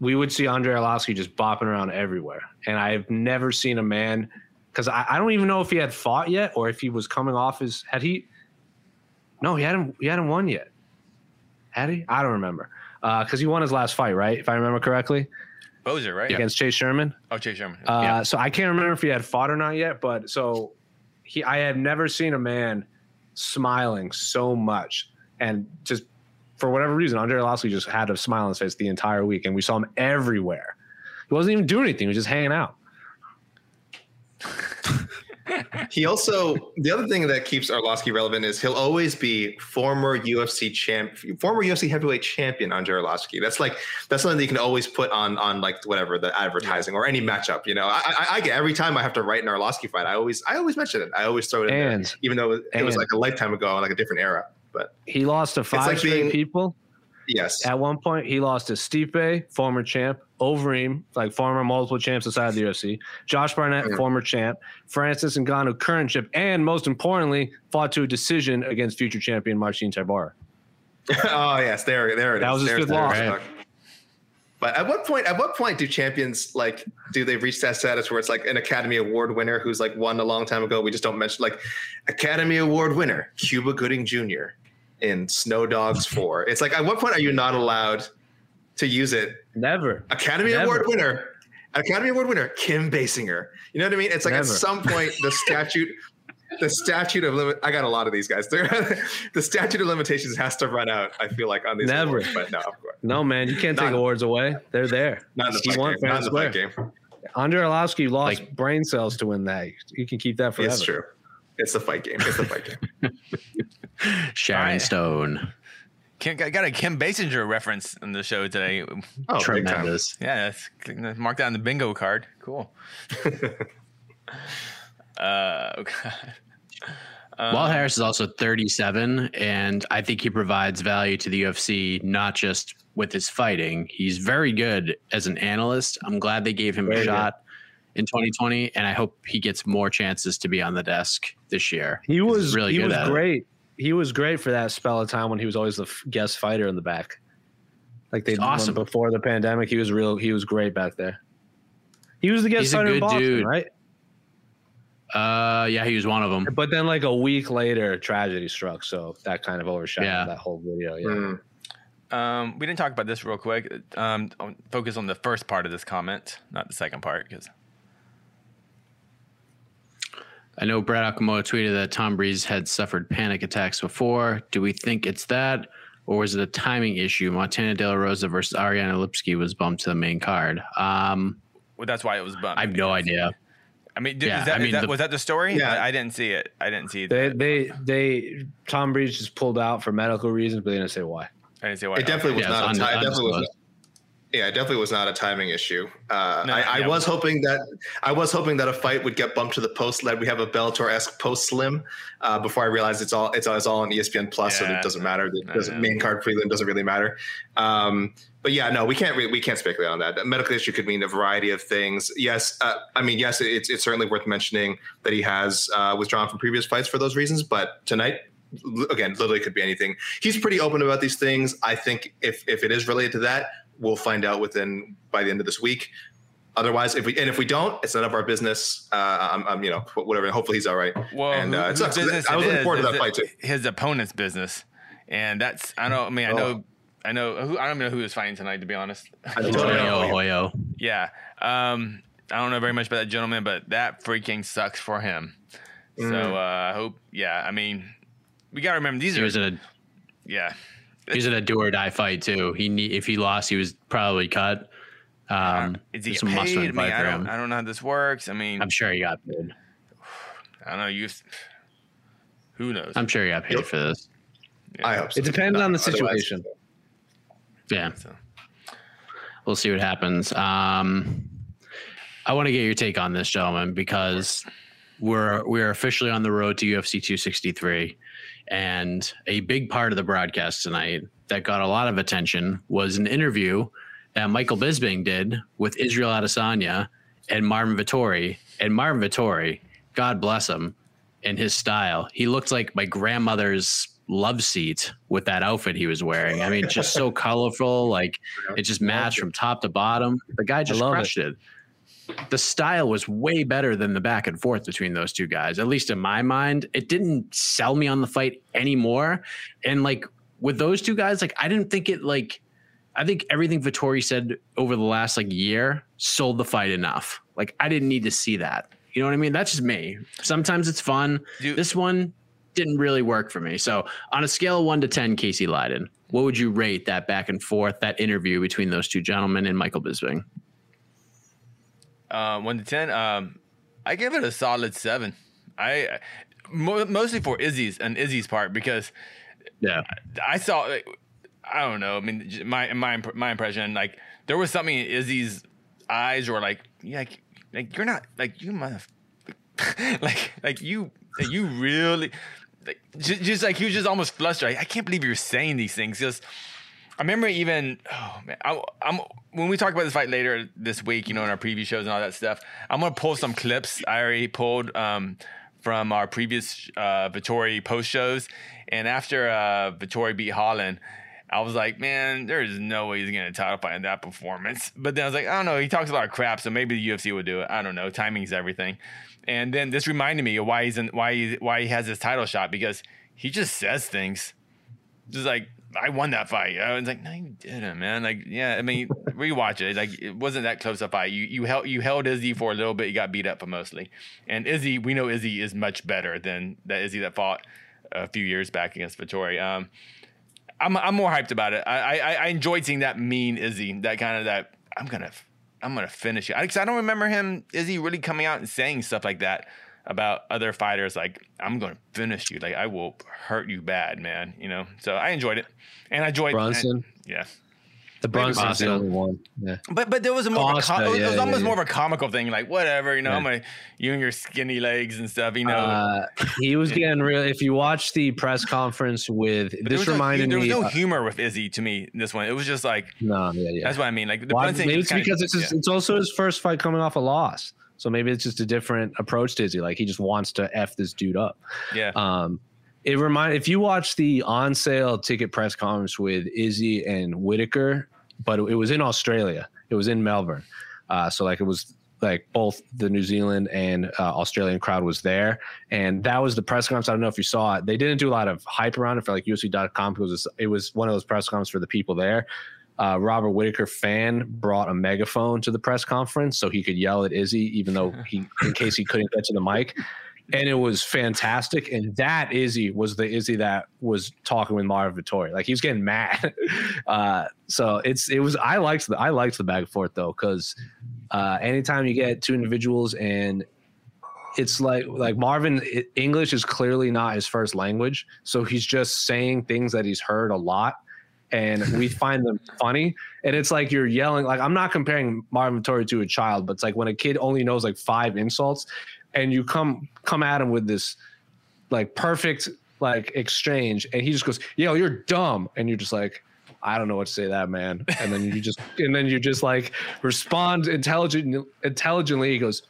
S3: we would see Andre Arlovsky just bopping around everywhere. And I've never seen a man because I, I don't even know if he had fought yet or if he was coming off his had he no he hadn't he hadn't won yet. Had he? I don't remember. Because he won his last fight right? If I remember correctly?
S5: Bozer, right?
S3: against Chase Sherman?
S5: Oh, Chase Sherman.
S3: uh,
S5: yeah.
S3: So I can't remember if he had fought or not yet, but so he, I had never seen a man smiling so much, and just for whatever reason, Andre Arlovsky just had a smile on his face the entire week, and we saw him everywhere. He wasn't even doing anything; he was just hanging out.
S4: He also the other thing that keeps Arlovsky relevant is he'll always be former UFC champ, former UFC heavyweight champion Andre Arlovsky. That's like that's something that you can always put on on like whatever the advertising or any matchup. You know, I, I, I get every time I have to write an Arlovsky fight, I always I always mention it. I always throw it in
S3: And-
S4: there, even though it, it was like a lifetime ago, like a different era. But
S3: He lost to five
S4: like
S3: straight
S4: being-
S3: people.
S4: yes,
S3: At one point, he lost to Stipe, former champ, Overeem, like former multiple champs inside the UFC, Josh Barnett,
S4: Mhm.
S3: former champ, Francis Ngannou, current champ, and most importantly, fought to a decision against future champion Marcin Tybura.
S4: oh yes, there there it
S3: That
S4: is.
S3: was his
S4: There's
S3: fifth loss.
S4: Arlovsky. But at what point? At what point do champions like? Do they reach that status where it's like an Academy Award winner who's like won a long time ago? We just don't mention like Academy Award winner Cuba Gooding Jr. in Snow Dogs Four. It's like at what point are you not allowed to use it?
S3: Never.
S4: Academy
S3: Never.
S4: Award winner, Academy Award winner Kim Basinger. You know what I mean? It's like
S3: Never.
S4: at some point the statute. The statute of limit. I got a lot of these guys. The statute of limitations has to run out. I feel like on these.
S3: Never.
S4: awards, but no.
S3: No, man, you can't take awards away. They're there.
S4: Not in the fight
S3: won
S4: game. Not in the fight game.
S3: Andre Arlovsky lost
S2: Like-
S3: brain cells to win that. You can keep that forever.
S4: It's true. It's the fight game. It's the fight game.
S2: Sharon
S5: Alright.
S2: Stone.
S5: Kim, I got a Kim Basinger reference in the show today.
S4: Oh.
S2: Tremendous.
S5: Yeah, that's mark that on the bingo card. Cool. uh, okay. Um,
S2: Walt Harris is also 37, and I think he provides value to the UFC not just with his fighting. He's very good as an analyst. I'm glad they gave him
S3: Very
S2: a
S3: good.
S2: Shot in 2020, and I hope he gets more chances to be on the desk this year.
S3: He
S2: 'cause
S3: was
S2: he's really
S3: he
S2: good
S3: was
S2: at it.
S3: great. He was great for that spell of time when he was always the f- guest fighter in the back. Like they
S2: He's awesome.
S3: before the pandemic. He was real. He was great back there. He was the guest
S2: He's a
S3: fighter in
S2: good
S3: Boston,
S2: dude.
S3: right?
S2: Uh, yeah, he was one of them.
S3: But then, like a week later, tragedy struck. So that kind of overshadowed
S2: Yeah.
S3: that whole video. Yeah.
S4: Mm.
S5: Um, we didn't talk about this real quick. Um, focus on the first part of this comment, not the second part, because
S2: I know Brett Okamoto tweeted that Tom Breese had suffered panic attacks before. Do we think it's that, or was it a timing issue? Montana De La Rosa versus Ariane Lipski was bumped to the main card. Um,
S5: well, that's why it was bumped.
S2: I have no idea.
S5: I mean, did,
S2: Yeah,
S5: is that,
S2: I
S5: is
S2: mean,
S5: that-
S2: the-
S5: was that the story?
S4: Yeah.
S5: I, I didn't see it. I didn't see it.
S3: They they they Tom Breese just pulled out for medical reasons, but they didn't say why.
S5: I didn't say why.
S4: It definitely was not. A ti-
S2: un-
S4: it definitely was. Yeah, it definitely was not a timing issue. Uh,
S5: No,
S4: I, I
S5: yeah.
S4: was hoping that I was hoping that a fight would get bumped to the post. That we have a Bellator esque post slim. Uh, before I realized it's all it's, all- it's all on ESPN Plus, so it doesn't matter. The doesn't, main card prelim doesn't really matter. Um, but yeah, no, we can't re- we can't speculate on that. A medical issue could mean a variety of things. Yes, uh, I mean yes, it's it's certainly worth mentioning that he has uh, withdrawn from previous fights for those reasons. But tonight, again, literally could be anything. He's pretty open about these things. I think if if it is related to that, we'll find out within by the end of this week. Otherwise, if we and if we don't, it's none of our business. Uh, I'm, I'm you know whatever. Hopefully he's all right.
S5: Well,
S4: and uh,
S5: who-
S4: it
S5: business
S4: I was
S5: it
S4: looking
S5: is
S4: forward to that fight too.
S5: His opponent's business, and that's I don't. I mean, I know, I know. Who, I don't know who was fighting tonight, to be honest.
S4: I don't know.
S2: Hoyo, Hoyo.
S5: Yeah. Um, I don't know very much about that gentleman, but that freaking sucks for him.
S4: Mm.
S5: So uh, I hope. Yeah. I mean, we gotta remember these
S2: He
S5: are.
S2: was in a
S5: yeah.
S2: He was in a do or die fight too. He need, if he lost, he was probably cut. Um,
S5: Is he
S2: it's
S5: get
S2: a must-win
S5: paid? I, mean, I don't. I don't know how this works. I mean,
S2: I'm sure he got paid.
S5: I don't know. You. Who knows?
S2: I'm sure he got paid
S4: Yep.
S2: for this.
S4: I hope so.
S3: It depends on the
S4: Otherwise-
S3: situation.
S2: Yeah.
S5: So.
S2: we'll see what happens. Um, I want to get your take on this, gentlemen, because we're we're officially on the road to UFC 263, and a big part of the broadcast tonight that got a lot of attention was an interview that Michael Bisping did with Israel Adesanya and Marvin Vettori. And Marvin Vettori, God bless him, in his style, he looked like my grandmother's love seat with that outfit he was wearing. I mean, just so colorful, like it just matched from top to bottom. The guy just
S3: love it.
S2: crushed it. The style was way better than the back and forth between those two guys, at least in my mind. It didn't sell me on the fight anymore. And like with those two guys, like I didn't think it like I think everything Vettori said over the last like year sold the fight enough. Like I didn't need to see that. You know what I mean? That's just me. Sometimes it's fun.
S5: Dude.
S2: This one didn't really work for me. So on a scale of one to ten, Casey Leydon, what would you rate that back and forth, that interview between those two gentlemen and Michael Bisping?
S5: Uh, one to ten. Um, I give it a solid seven. I mo- mostly for Izzy's and Izzy's part because
S2: Yeah.
S5: I saw. like, I don't know. I mean, my my my impression like there was something in Izzy's eyes, or like yeah, like, like you're not like you mother, like like you like you really like just, just like he was just almost flustered. Like, I can't believe you're saying these things. Just I remember even oh man, I, I'm when we talk about this fight later this week, you know, in our preview shows and all that stuff. I'm gonna pull some clips I already pulled um, from our previous uh, Vettori post shows, and after uh, Vettori beat Holland. I was like, man, there's no way he's gonna title fight in that performance. But then I was like, I don't know. He talks a lot of crap, so maybe the UFC would do it. I don't know. Timing's everything. And then this reminded me of why he's in, why he, why he has his title shot because he just says things just like I won that fight. I was like, no, you didn't, man. Like, yeah, I mean, rewatch it. Like, it wasn't that close a fight. You you held you held Izzy for a little bit. You got beat up for mostly. And Izzy, we know Izzy is much better than that Izzy that fought a few years back against Vettori. Um, I'm I'm more hyped about it. I I, I enjoyed seeing that mean Izzy, that kind of that I'm gonna I'm gonna finish it. I, I don't remember him Izzy really coming out and saying stuff like that about other fighters. Like I'm gonna finish you. Like I will hurt you bad, man. You know. So I enjoyed it, and I enjoyed
S3: Brunson.
S5: yeah.
S3: The Brunson's
S2: Costa.
S3: the only one. Yeah.
S5: But but there was a more
S3: Costa,
S5: of a com- it was, it was
S3: yeah,
S5: almost
S3: yeah,
S5: more of a comical thing, like whatever, you know,
S3: Yeah.
S5: I'm a, you and your skinny legs and stuff, you know.
S3: Uh, he was getting real. If you watch the press conference with
S5: But
S3: this
S5: was no hu-
S3: reminded
S5: there was no
S3: uh,
S5: humor with Izzy to me. in This one, it was just like
S3: no, yeah, yeah.
S5: that's what I mean. Like the
S3: Why-
S5: Brunson
S3: maybe it's
S5: kinda-
S3: because it's his, it's also his first fight coming off a loss. So maybe it's just a different approach to Izzy. Like he just wants to f this dude up.
S5: yeah.
S3: Um, it remind if you watch the on sale ticket press conference with Izzy and Whitaker, but it was in Australia. It was in Melbourne. Uh, so like it was like both the New Zealand and uh, Australian crowd was there, and that was the press conference. I don't know if you saw it. They didn't do a lot of hype around it for like UFC.com because it was, it was one of those press conferences for the people there. Uh, Robert Whitaker fan brought a megaphone to the press conference so he could yell at Izzy, even though he, in case he couldn't get to the mic and it was fantastic. And that Izzy was the Izzy that was talking with Marvin Vettori. Like he was getting mad. Uh, so it's it was I liked the I liked the back and forth though because uh, anytime you get two individuals and it's like like Marvin English is clearly not his first language, so he's just saying things that he's heard a lot. And we find them funny, and it's like you're yelling. Like I'm not comparing Marvin Vettori to a child, but it's like when a kid only knows like five insults, and you come come at him with this like perfect like exchange and he just goes yo you're dumb. And you're just like i don't know what to say to that man. And then you just and then you just like respond intelligent intelligently. He goes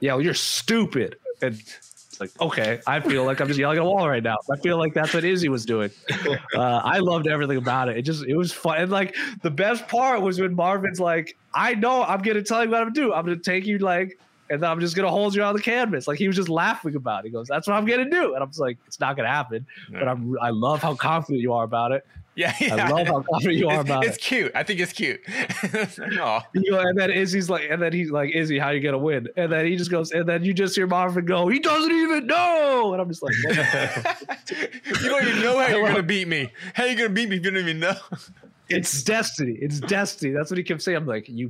S3: yo you're stupid. And it's like okay i feel like i'm just yelling at a wall right now i feel like that's what izzy was doing uh, i loved everything about it it just it was fun and like the best part was when marvin's like i know i'm gonna tell you what i'm gonna do i'm gonna take you like and then I'm just gonna hold you on the canvas. Like he was just laughing about it. He goes, "That's what I'm gonna do," and I'm just like, "It's not gonna happen." But I'm, I love how confident you are about it.
S5: Yeah,
S3: I love how confident you are
S5: it's,
S3: about
S5: it's
S3: it.
S5: cute. I think it's cute. Aw.
S3: You know, and then Izzy's like, and then he's like, "Izzy, how you gonna win?" And then he just goes, and then you just hear Marvin go, "He doesn't even know," and I'm just like,
S5: you don't even know how you're gonna beat me. How you gonna beat me if you don't even know?
S3: "It's destiny. It's destiny." That's what he kept saying. I'm like, "You,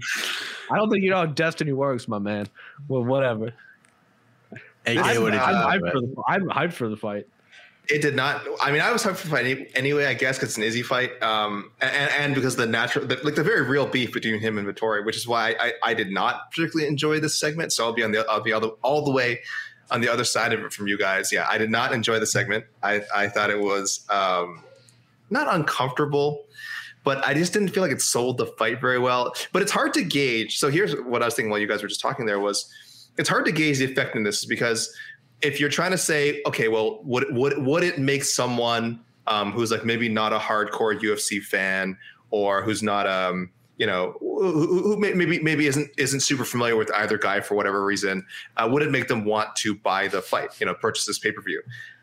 S3: I don't think you know how destiny works, my man." Well, whatever.
S2: AKA
S3: I'm,
S2: what did you
S3: I'm, hyped for the, I'm hyped for the fight.
S4: It did not. I mean, I was hyped for the fight any, anyway. I guess because it's an Izzy fight, um, and, and because the natural, the, like the very real beef between him and Vettori, which is why I, I did not particularly enjoy this segment. So I'll be on the I'll be all the, all the way on the other side of it from you guys. Yeah, I did not enjoy the segment. I I thought it was um, not uncomfortable, but I just didn't feel like it sold the fight very well. But it's hard to gauge. So here's what I was thinking while you guys were just talking. There was it's hard to gauge the effectiveness because if you're trying to say, okay, well, would would would it make someone um, who's like maybe not a hardcore UFC fan or who's not um you know who, who maybe maybe isn't isn't super familiar with either guy for whatever reason, uh, would it make them want to buy the fight? You know, purchase this pay per view.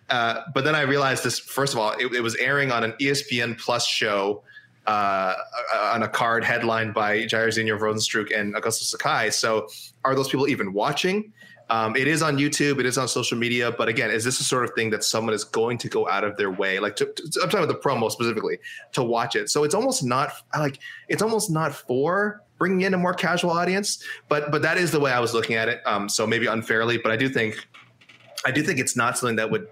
S4: Uh, but then I realized this. First of all, it, it was airing on an ESPN Plus show uh, on a card headlined by Jairzinho Rozenstruik and Augusto Sakai. So, are those people even watching? Um, it is on YouTube. It is on social media. But again, is this the sort of thing that someone is going to go out of their way? Like, to, to, I'm talking about the promo specifically to watch it. So it's almost not like it's almost not for bringing in a more casual audience. But but that is the way I was looking at it. Um, so maybe unfairly, but I do think I do think it's not something that would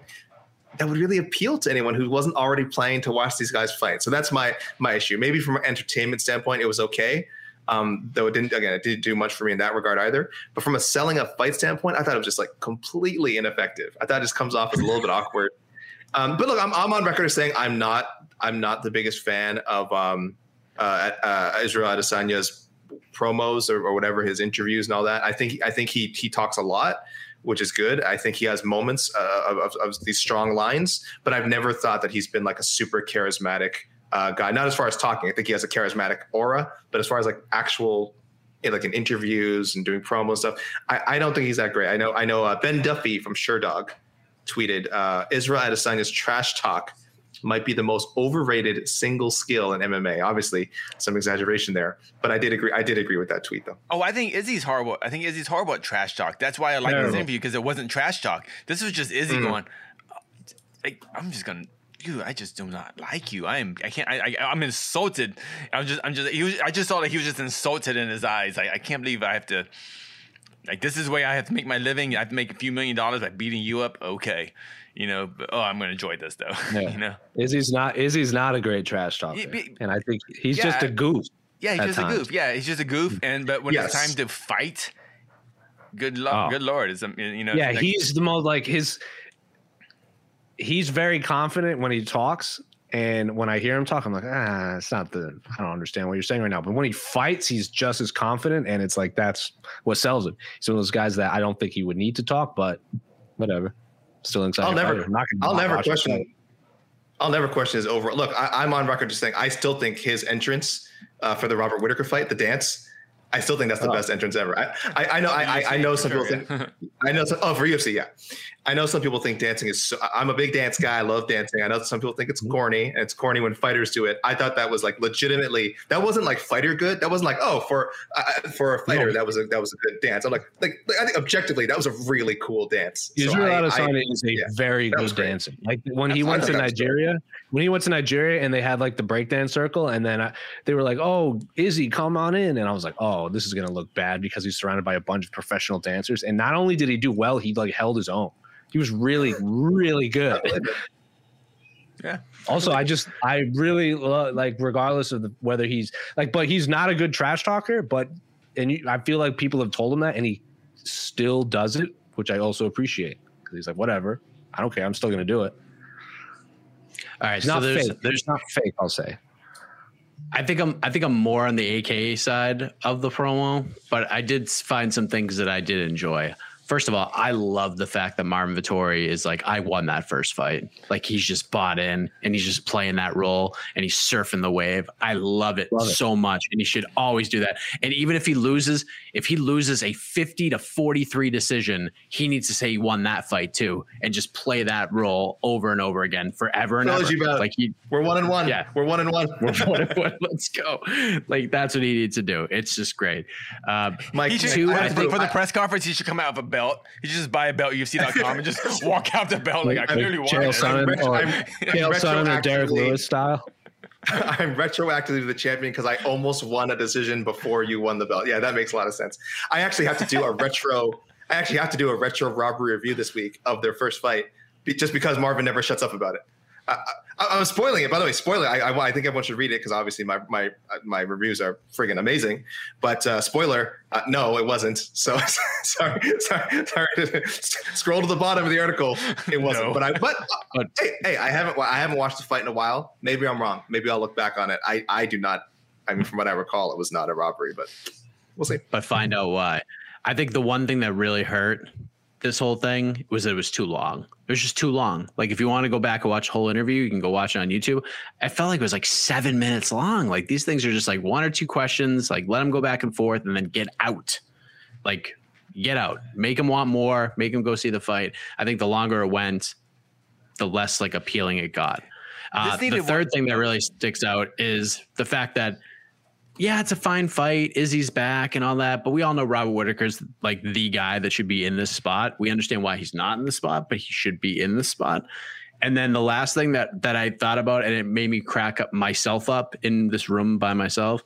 S4: that would really appeal to anyone who wasn't already planning to watch these guys fight. So that's my my issue. Maybe from an entertainment standpoint, it was okay. Um, though it didn't again, it didn't do much for me in that regard either. But from a selling a fight standpoint, I thought it was just like completely ineffective. I thought it just comes off as a little bit awkward. Um, but look, I'm, I'm on record as saying I'm not I'm not the biggest fan of um, uh, uh, Israel Adesanya's promos or, or whatever his interviews and all that. I think I think he he talks a lot, which is good. I think he has moments uh, of, of, of these strong lines, but I've never thought that he's been like a super charismatic uh, guy. Not as far as talking. I think he has a charismatic aura, but as far as like actual like in interviews and doing promo stuff, I, I don't think he's that great. I know I know uh, Ben Duffy from Sherdog tweeted uh, Israel Adesanya's trash talk might be the most overrated single skill in MMA. Obviously, some exaggeration there, but I did agree. I did agree with that tweet though.
S5: Oh, I think Izzy's horrible. I think Izzy's horrible at trash talk. That's why I like this interview because it wasn't trash talk. This was just Izzy
S4: Mm.
S5: going. Like, I'm just gonna. Dude, I just do not like you. I am. I can't. I, I. I'm insulted. I'm just. I'm just. He was. I just saw that he was just insulted in his eyes. I, I can't believe I have to. Like this is the way I have to make my living. I have to make a few million dollars by beating you up. Okay, you know. But, oh, I'm gonna enjoy this though.
S3: Yeah.
S5: you know.
S3: Izzy's not Izzy's not a great trash talker,
S5: Yeah, but-
S3: and I think he's
S5: Yeah,
S3: just a goof.
S5: Yeah, he's just a goof. Yeah, he's just a goof. And but when it's time to fight, good luck.
S3: Oh.
S5: Good lord, it's um, you know.
S3: yeah,
S5: like-
S3: he's the most like his. He's very confident when he talks, and when I hear him talk, I'm like, ah, it's not the. I don't understand what you're saying right now. But when he fights, he's just as confident, and it's like that's what sells him. He's one of those guys that I don't think he would need to talk, but whatever. Still inside.
S4: I'll never.
S3: I'm not gonna
S4: I'll never question.
S3: fight.
S4: I'll never question his overall. Look, I, I'm on record just saying I still think his entrance uh, for the Robert Whitaker fight, the dance, I still think that's the
S3: Oh.
S4: best entrance ever. I, I, I know, I, I, I know some people think. I know some. Oh, for UFC, yeah. I know some people think dancing is. So, I'm a big dance guy. I love dancing. I know some people think it's corny, and it's corny when fighters do it. I thought that was like legitimately. That wasn't like fighter good. That wasn't like oh for uh, for a fighter
S3: No.
S4: that was a that was a good dance. I'm like like I think objectively that was a really cool dance. So
S3: Israel
S4: I-
S3: Adesanya is a
S4: yeah,
S3: very good dancer. Like when he went to. Nigeria, when he went to Nigeria and they had like the breakdance circle, and then I, they were like, "Oh, Izzy, come on in," and I was like, "Oh, this is gonna look bad because he's surrounded by a bunch of professional dancers." And not only did he do well, he like held his own. He was really, really good.
S5: Yeah.
S3: Also, I just I really lo- like regardless of the, whether he's like, but he's not a good trash talker. But and you, I feel like people have told him that, and he still does it, which I also appreciate because he's like, whatever, I don't care, I'm still gonna do it.
S2: All right,
S3: It's
S2: so
S3: not
S2: there's
S3: fake.
S2: there's
S3: not fake. I'll say.
S2: I think I'm I think I'm more on the AKA side of the promo, but I did find some things that I did enjoy. First of all, I love the fact that Marvin Vettori is like, I won that first fight. Like he's just bought in and he's just playing that role and he's surfing the wave. I love it,
S3: Love it.
S2: so much. And he should always do that. And even if he loses, if he loses a 50 to 43 decision, he needs to say he won that fight too and just play that role over and over again forever and ever.
S4: you about
S2: like he
S4: We're one and one.
S2: Yeah.
S4: we're one and one.
S2: we're one and one. Let's go. Like that's what he needs to do. It's just great. Um,
S4: Mike,
S5: He should,
S2: Two,
S5: I
S2: I
S5: think
S2: think-
S5: for the press conference, he should come out of a belt. He just buy a belt, UFC.com, and just walk out the belt like, I clearly won.
S3: Chael
S5: it.
S3: Sonnen
S4: retro-
S3: or
S4: I'm-
S3: Chael Sonnen or
S4: Derrick
S3: Lewis style.
S4: I'm retroactively the champion because I almost won a decision before you won the belt. Yeah, that makes a lot of sense. I actually have to do a retro. I actually have to do a retro robbery review this week of their first fight, be- just because Marvin never shuts up about it. I, I, I'm spoiling it, by the way. Spoiler. I, I, I think everyone should read it because obviously my my my reviews are friggin' amazing. But uh, spoiler, uh, no, it wasn't. So sorry, sorry, sorry. Scroll to the bottom of the article. It wasn't.
S5: No.
S4: But I but
S2: But-
S4: hey, hey, I haven't I haven't watched the fight in a while. Maybe I'm wrong. Maybe I'll look back on it. I I do not. I mean, from what I recall, it was not a robbery, but we'll see.
S2: but find out why. I think the one thing that really hurt this whole thing was that it was too long. It was just too long. Like if you want to go back and watch the whole interview, you can go watch it on YouTube. I felt like it was like seven minutes long. Like these things are just like one or two questions. Like let them go back and forth and then get out. Like get out. Make them want more. Make them go see the fight. I think the longer it went, the less like appealing it got. Uh, the third
S5: one-
S2: thing that really sticks out is the fact that yeah, it's a fine fight. Izzy's back and all that, but we all know Robert Whitaker's like the guy that should be in this spot. We understand why he's not in the spot, but he should be in the spot. And then the last thing that that I thought about, and it made me crack up myself up in this room by myself.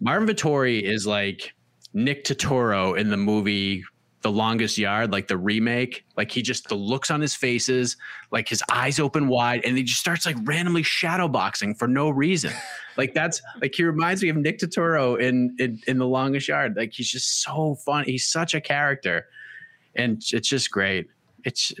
S2: Marvin Vettori is like Nick Turturro in the movie The Longest Yard, like the remake. Like he just the looks on his faces, like his eyes open wide, and he just starts like randomly shadow boxing for no reason. Like that's like he reminds me of Nick Turturro in, in in The Longest Yard. Like he's just so fun. He's such a character, and it's just great. It's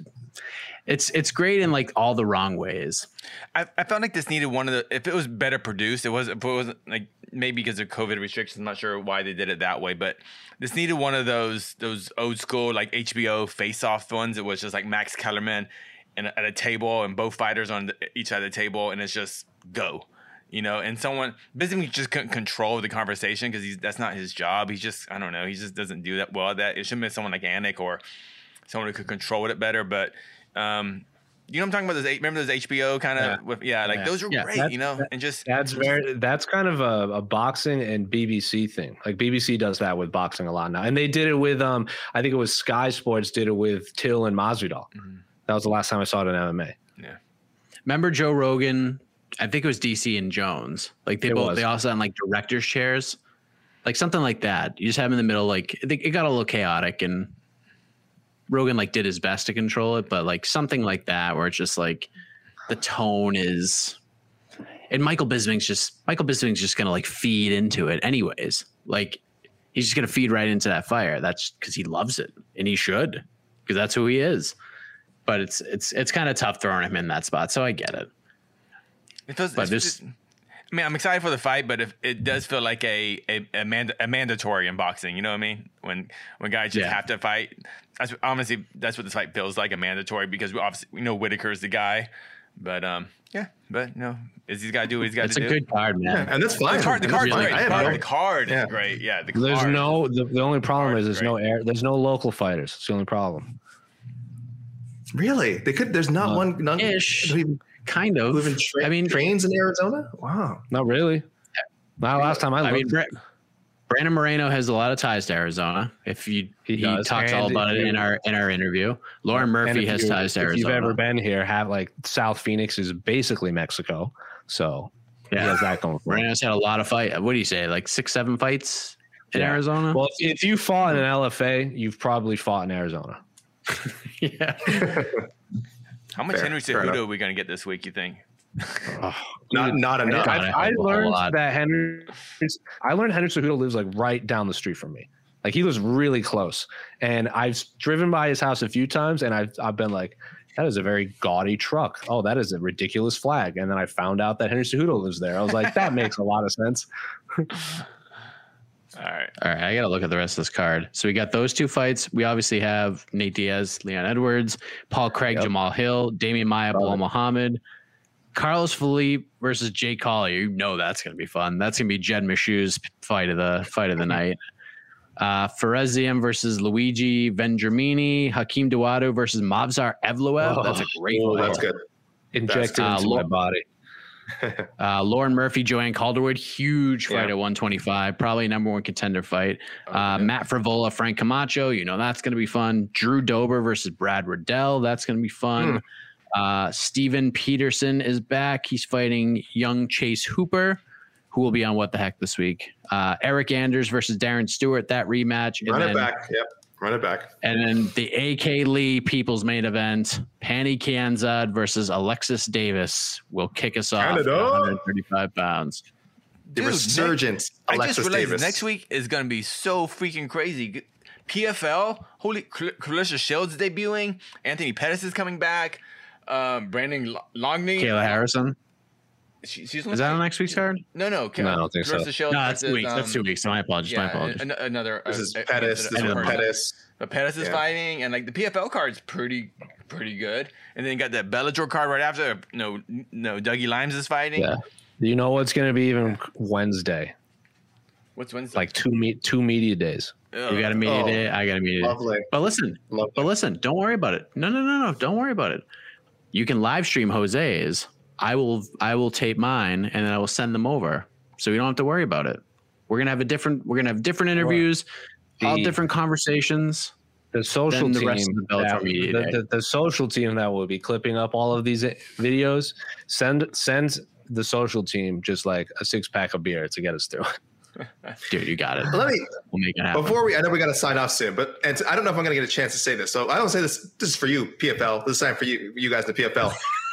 S2: it's it's great in like all the wrong ways.
S5: I, I felt like this needed one of the. If it was better produced, it was. If it wasn't like maybe because of COVID restrictions, I'm not sure why they did it that way. But this needed one of those those old school like HBO face off ones. It was just like Max Kellerman and at a table and both fighters on the, each side of the table, and it's just go. You know, and someone basically just couldn't control the conversation because he's that's not his job. He's just I don't know. He just doesn't do that well. at That it should have been someone like Anik or someone who could control it better. But um, you know, what I'm talking about those. Remember those HBO kind of
S3: Yeah.
S5: with yeah, like
S3: Yeah.
S5: those are
S2: Yeah,
S5: great.
S3: that-
S5: you know,
S3: that-
S5: and just
S3: That's very. That's kind of a, a boxing and BBC thing. Like BBC does that with boxing a lot now, and they did it with um. I think it was Sky Sports did it with Till and Masvidal. That was the last time I saw it in MMA. Yeah.
S2: Remember Joe Rogan? I think it was DC and Jones. Like they
S3: It
S2: both
S3: was.
S2: they all sat in like directors' chairs, like something like that. You just have them in the middle. Like it, it got a little chaotic, and Rogan like did his best to control it, but like something like that, where it's just like the tone is. and Michael Bisping's just Michael Bisping's just gonna like feed into it anyways. Like he's just gonna feed right into that fire. That's because he loves it and he should because that's who he is. But it's it's it's kind of tough throwing him in that spot. So I get it.
S5: It feels,
S2: But this-
S5: I mean, I'm excited for the fight, but if it does feel like a a, a, mand- a mandatory in boxing. You know what I mean? When when guys just
S2: Yeah.
S5: have to fight. That's what- honestly that's what this fight feels like a mandatory because we obviously we know Whitaker's the guy, but um yeah, but no, is he's got to do what he's got to do.
S2: It's a good card, man.
S4: and that's fine.
S5: the card, the
S4: And that's
S5: card's
S4: fine.
S5: great.
S4: I
S5: The
S4: have
S5: card,
S4: no-
S5: the card
S4: Yeah.
S5: is great. Yeah, the
S3: There's
S5: card.
S3: no the, the only problem is there's
S5: Right.
S3: no air there's no local fighters. It's the only problem.
S4: Really, they could. There's not
S3: Uh,
S4: one. None,
S2: ish.
S4: who even,
S2: Kind of.
S4: who even tra-
S2: I mean,
S4: trains in Arizona. Wow.
S3: Not really. Not last time I
S2: I
S3: looked.
S2: mean, Bra- Brandon Moreno has a lot of ties to Arizona. If you
S3: He
S2: he, talks all about it in our in our interview. Lauren
S3: And
S2: Murphy
S3: if
S2: has
S3: you-
S2: ties to
S3: If
S2: Arizona.
S3: If you've ever been here, have like South Phoenix is basically Mexico. So he
S2: yeah,
S3: has that going for.
S2: Moreno's had a lot of fight. What do you say? Like six, seven fights in
S3: Yeah.
S2: Arizona.
S3: Well, if, if you fought in an LFA, you've probably fought in Arizona.
S2: yeah.
S5: How much
S4: Fair,
S5: Henry
S4: fair enough.
S5: Cejudo are we gonna get this week? You think?
S4: Not not enough.
S3: I,
S2: I
S3: I
S2: hope a
S3: learned that Henry. I learned Henry Cejudo lives like right down the street from me. Like he lives really close, and I've driven by his house a few times, and I've I've been like, that is a very gaudy truck. Oh, that is a ridiculous flag. And then I found out that Henry Cejudo lives there. I was like, that makes a lot of sense.
S5: All right.
S2: All right, I got to look at the rest of this card. So we got those two fights. We obviously have Nate Diaz, Leon Edwards, Paul Craig,
S3: Yep.
S2: Jamal Hill, Demian Maia,
S3: Love Belal.
S2: Muhammad, Carlos Felipe versus Jay Collier. You know that's going to be fun. That's going to be Jed Meshew's fight of the fight of the night. Uh, Fares Ziam versus Luigi Vendramini, Hakeem Dawodu versus Movsar Evloev.
S3: Oh,
S2: that's a great
S4: Oh,
S2: fight.
S4: that's good.
S3: Injected
S2: uh,
S3: into
S2: Lo-
S3: my body.
S2: Uh, Lauren Murphy, Joanne Calderwood, huge fight
S4: Yeah.
S2: at 125, probably number one contender fight. Uh, Matt Frevola, Frank Camacho, you know that's going to be fun. Drew Dober versus Brad Riddell, that's going to be fun. Uh, Steven Peterson is back. He's fighting young Chase Hooper, who will be on What the Heck this week. Uh, Eryk Anders versus Darren Stewart, that rematch. And
S4: Run
S2: then,
S4: it back. Yep. Run it back.
S2: And then the AK Lee People's main event, Pannie Kianzad versus Alexis Davis, will kick us off at
S4: Canada.
S2: 135 pounds.
S4: The
S5: Dude,
S4: resurgence.
S5: I
S4: Alexis
S5: just realized
S4: Davis.
S5: next week is going to be so freaking crazy. PFL, holy, Cl- Claressa Shields is debuting. Anthony Pettis is coming back. Um, Brendan Loughnane.
S2: Kayla Harrison.
S5: She, she's
S2: Is that on next week's card?
S5: No, no.
S3: No, I don't think so.
S5: Claressa Shields
S2: No, that's two
S5: versus,
S2: weeks. That's two
S5: um,
S2: weeks. So my apologies. my
S5: Yeah,
S2: apologies.
S5: an- another.
S4: This
S5: uh,
S4: is
S5: uh,
S4: Pettis. This is. Pettis.
S5: But Pettis is
S4: Yeah.
S5: fighting, and like the PFL card's pretty, pretty good. And then you got that Bellator card right after. No, no, Dougie Limes is fighting.
S3: Yeah. You know what's going to be even Wednesday?
S5: What's Wednesday?
S3: Like two meet two media days.
S5: Ugh.
S2: You got a media
S4: Oh,
S2: day. I got a media day. But listen,
S4: Love
S2: but listen, don't worry about it. No, no, no, no. Don't worry about it. You can live stream Jose's. I will I will tape mine and then I will send them over. So you don't have to worry about it. We're gonna have a different we're gonna have different interviews, all different conversations.
S3: The social
S2: the
S3: team,
S2: rest of the
S3: that, the, the, the social team that will be clipping up all of these videos, send send the social team just like a six pack of beer to get us through.
S2: Dude, you got it.
S4: Let me
S2: We'll make it happen.
S4: before we. I know we got to sign off soon, but and I don't know if I'm going to get a chance to say this. So I don't say this. This is for you, PFL. This is time for you, you guys, in the PFL.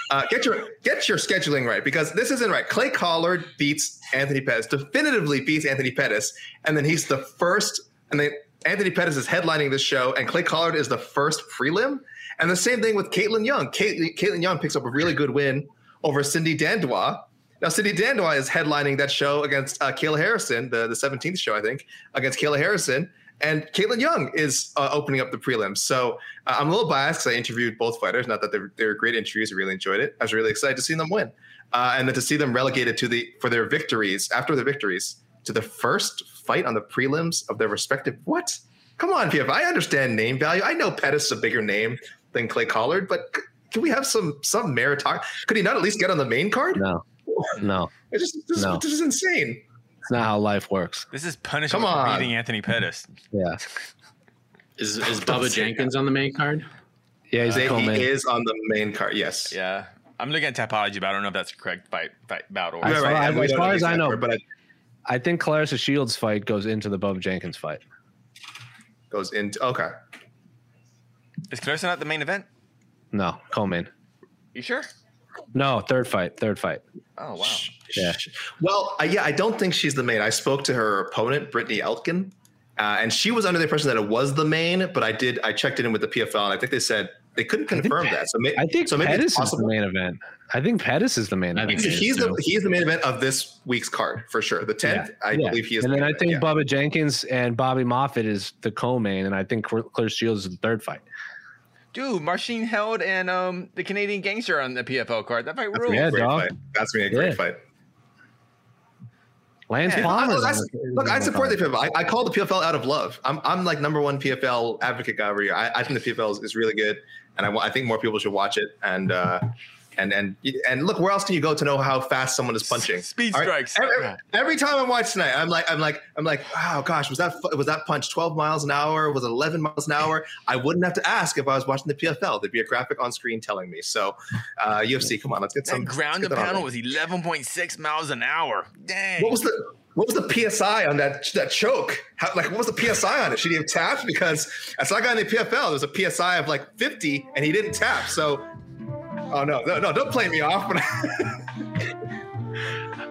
S4: Uh, get your get your scheduling right because this isn't right. Clay Collard beats Anthony Pettis, definitively beats Anthony Pettis, and then he's the first. And then Anthony Pettis is headlining this show, and Clay Collard is the first prelim. And the same thing with Caitlin Young. Caitlin, Caitlin Young picks up a really good win over Cindy Dandois. Now, Cindy Dandois is headlining that show against uh, Kayla Harrison, the, the 17th show, I think, against Kayla Harrison. And Caitlin Young is uh, opening up the prelims. So uh, I'm a little biased because I interviewed both fighters. Not that they were, they were great interviews. I really enjoyed it. I was really excited to see them win. Uh, and then to see them relegated to the for their victories after their victories to the first fight on the prelims of their respective what? Come on, PF. I understand name value. I know Pettis is a bigger name than Clay Collard, but c- can we have some some meritocracy? Could he not at least get on the main card?
S3: No, no,
S4: It's just this,
S3: No.
S4: this is insane.
S3: It's not how life works.
S5: This is punishment
S4: Come
S5: for
S4: on.
S5: beating Anthony Pettis.
S3: Yeah,
S2: Is is Bubba Jenkins on the main card?
S3: yeah, he's uh, a
S4: They-
S3: co-main.
S4: is on the main card. Yes.
S5: Yeah. I'm looking at Tapology, but I don't know if that's correct fight, fight bout order.
S3: As
S4: Right,
S3: far-
S4: right, and we
S3: as
S4: don't
S3: far
S4: the
S3: as I
S4: exact
S3: know-
S4: order, but it
S3: I think Claressa Shields fight goes into the Bub Jenkins fight.
S4: goes into okay.
S5: Is Clarissa not the main event?
S3: No, co-main.
S5: You sure?
S3: No, third fight, third fight.
S5: Oh wow.
S3: Yeah.
S4: Well, I, yeah, I don't think she's the main. I spoke to her opponent, Brittney Elkin, uh, and she was under the impression that it was the main. But I did, I checked it in with the PFL, and I think they said they couldn't confirm that. So may,
S3: I think
S4: so. Maybe
S3: Pettis
S4: it's
S3: is the
S4: possible.
S3: main event. I think Pettis is the main
S2: I
S3: event.
S2: think
S4: He's,
S2: It is,
S4: the
S2: too.
S4: he is the main event of this week's card for sure. The tenth, I
S3: Yeah.
S4: believe he is.
S3: And
S4: the
S3: then
S4: main
S3: I think
S4: event, yeah.
S3: Bubba Jenkins and Bobby Moffett is the co-main, and I think Claire Shields is the third fight.
S5: Dude, Marcin Held and um the Canadian Gangster on the PFL card. That fight
S4: That's
S5: rules.
S4: gonna be a
S3: Yeah,
S4: great
S3: dog.
S4: fight. That's gonna be a great
S3: Yeah.
S4: fight.
S3: Lance
S5: Yeah.
S3: Palmer.
S4: Look, I, look, I support the PFL. I, I call the PFL out of love. I'm, I'm like number one PFL advocate guy over here. I, I think the PFL is, is really good, and I, I think more people should watch it. And uh, and and and look, where else can you go to know how fast someone is punching?
S5: Speed
S4: right?
S5: strikes.
S4: Every, every time I watch tonight, I'm like, I'm like, I'm like, wow, gosh, was that was that punch 12 miles an hour? Was it 11 miles an hour? I wouldn't have to ask if I was watching the PFL. There'd be a graphic on screen telling me. So, uh, UFC, come on, let's get
S5: That
S4: some
S5: ground
S4: let's
S5: and
S4: get that on
S5: pound was 11.6 miles an hour. Dang.
S4: What was the what was the PSI on that that choke? How, like what was the PSI on it? Should he have tapped? Because I saw a guy in the PFL. There's a PSI of like 50, and he didn't tap. So, oh no, no, no don't play me off. But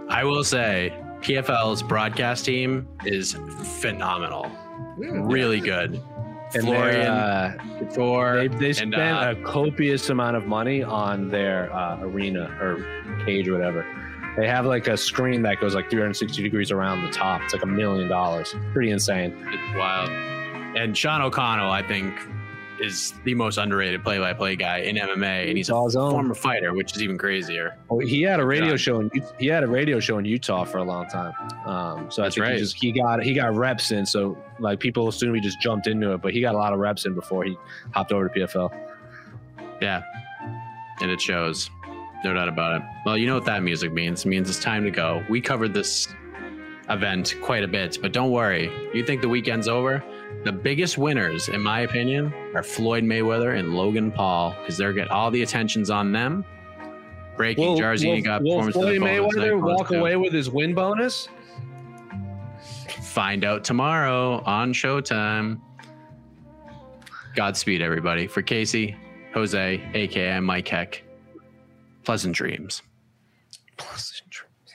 S2: I will say PFL's broadcast team is phenomenal. Really good.
S3: and
S2: Florian,
S3: they're, uh,
S2: Couture,
S3: they, they
S2: and,
S3: spent
S2: uh,
S3: a copious amount of money on their uh, arena or cage or whatever. They have like a screen that goes like 360 degrees around the top. It's like a million dollars. Pretty insane.
S2: It's wild. And Sean O'Connell, I think, is the most underrated play-by-play guy in MMA, and he's a former fighter, which is even crazier.
S3: Oh, he had a radio show in he had a radio show in Utah for a long time. Um, so I
S2: That's
S3: think
S2: right.
S3: he just he got he got reps in. So like people assume he just jumped into it, but he got a lot of reps in before he hopped over to PFL.
S2: Yeah, and it shows, no doubt about it. Well, you know what that music means? It means it's time to go. We covered this event quite a bit, but don't worry. You think the weekend's over? The biggest winners, in my opinion, are Floyd Mayweather and Logan Paul because they're getting all the attention's on them. Breaking
S3: Will,
S2: Jairzinho
S3: will,
S2: got
S3: will
S2: performance of
S3: Floyd
S2: opponent tonight,
S3: Mayweather walk away with his win bonus?
S2: Find out tomorrow on Showtime. Godspeed, everybody. For Casey, Jose, aka Mike Heck, pleasant dreams.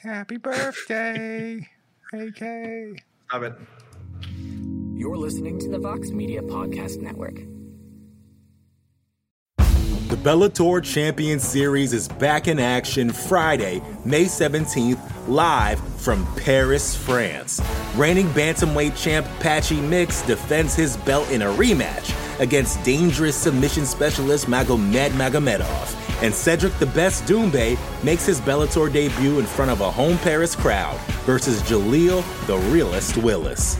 S5: Happy birthday, AK.
S4: Stop it.
S1: You're listening to the Vox Media Podcast Network.
S6: The Bellator Champion Series is back in action Friday, May 17th, live from Paris, France. Reigning bantamweight champ Patchy Mix defends his belt in a rematch against dangerous submission specialist Magomed Magomedov. And Cedric the Best Doumbé makes his Bellator debut in front of a home Paris crowd versus Jaleel the Realist Willis.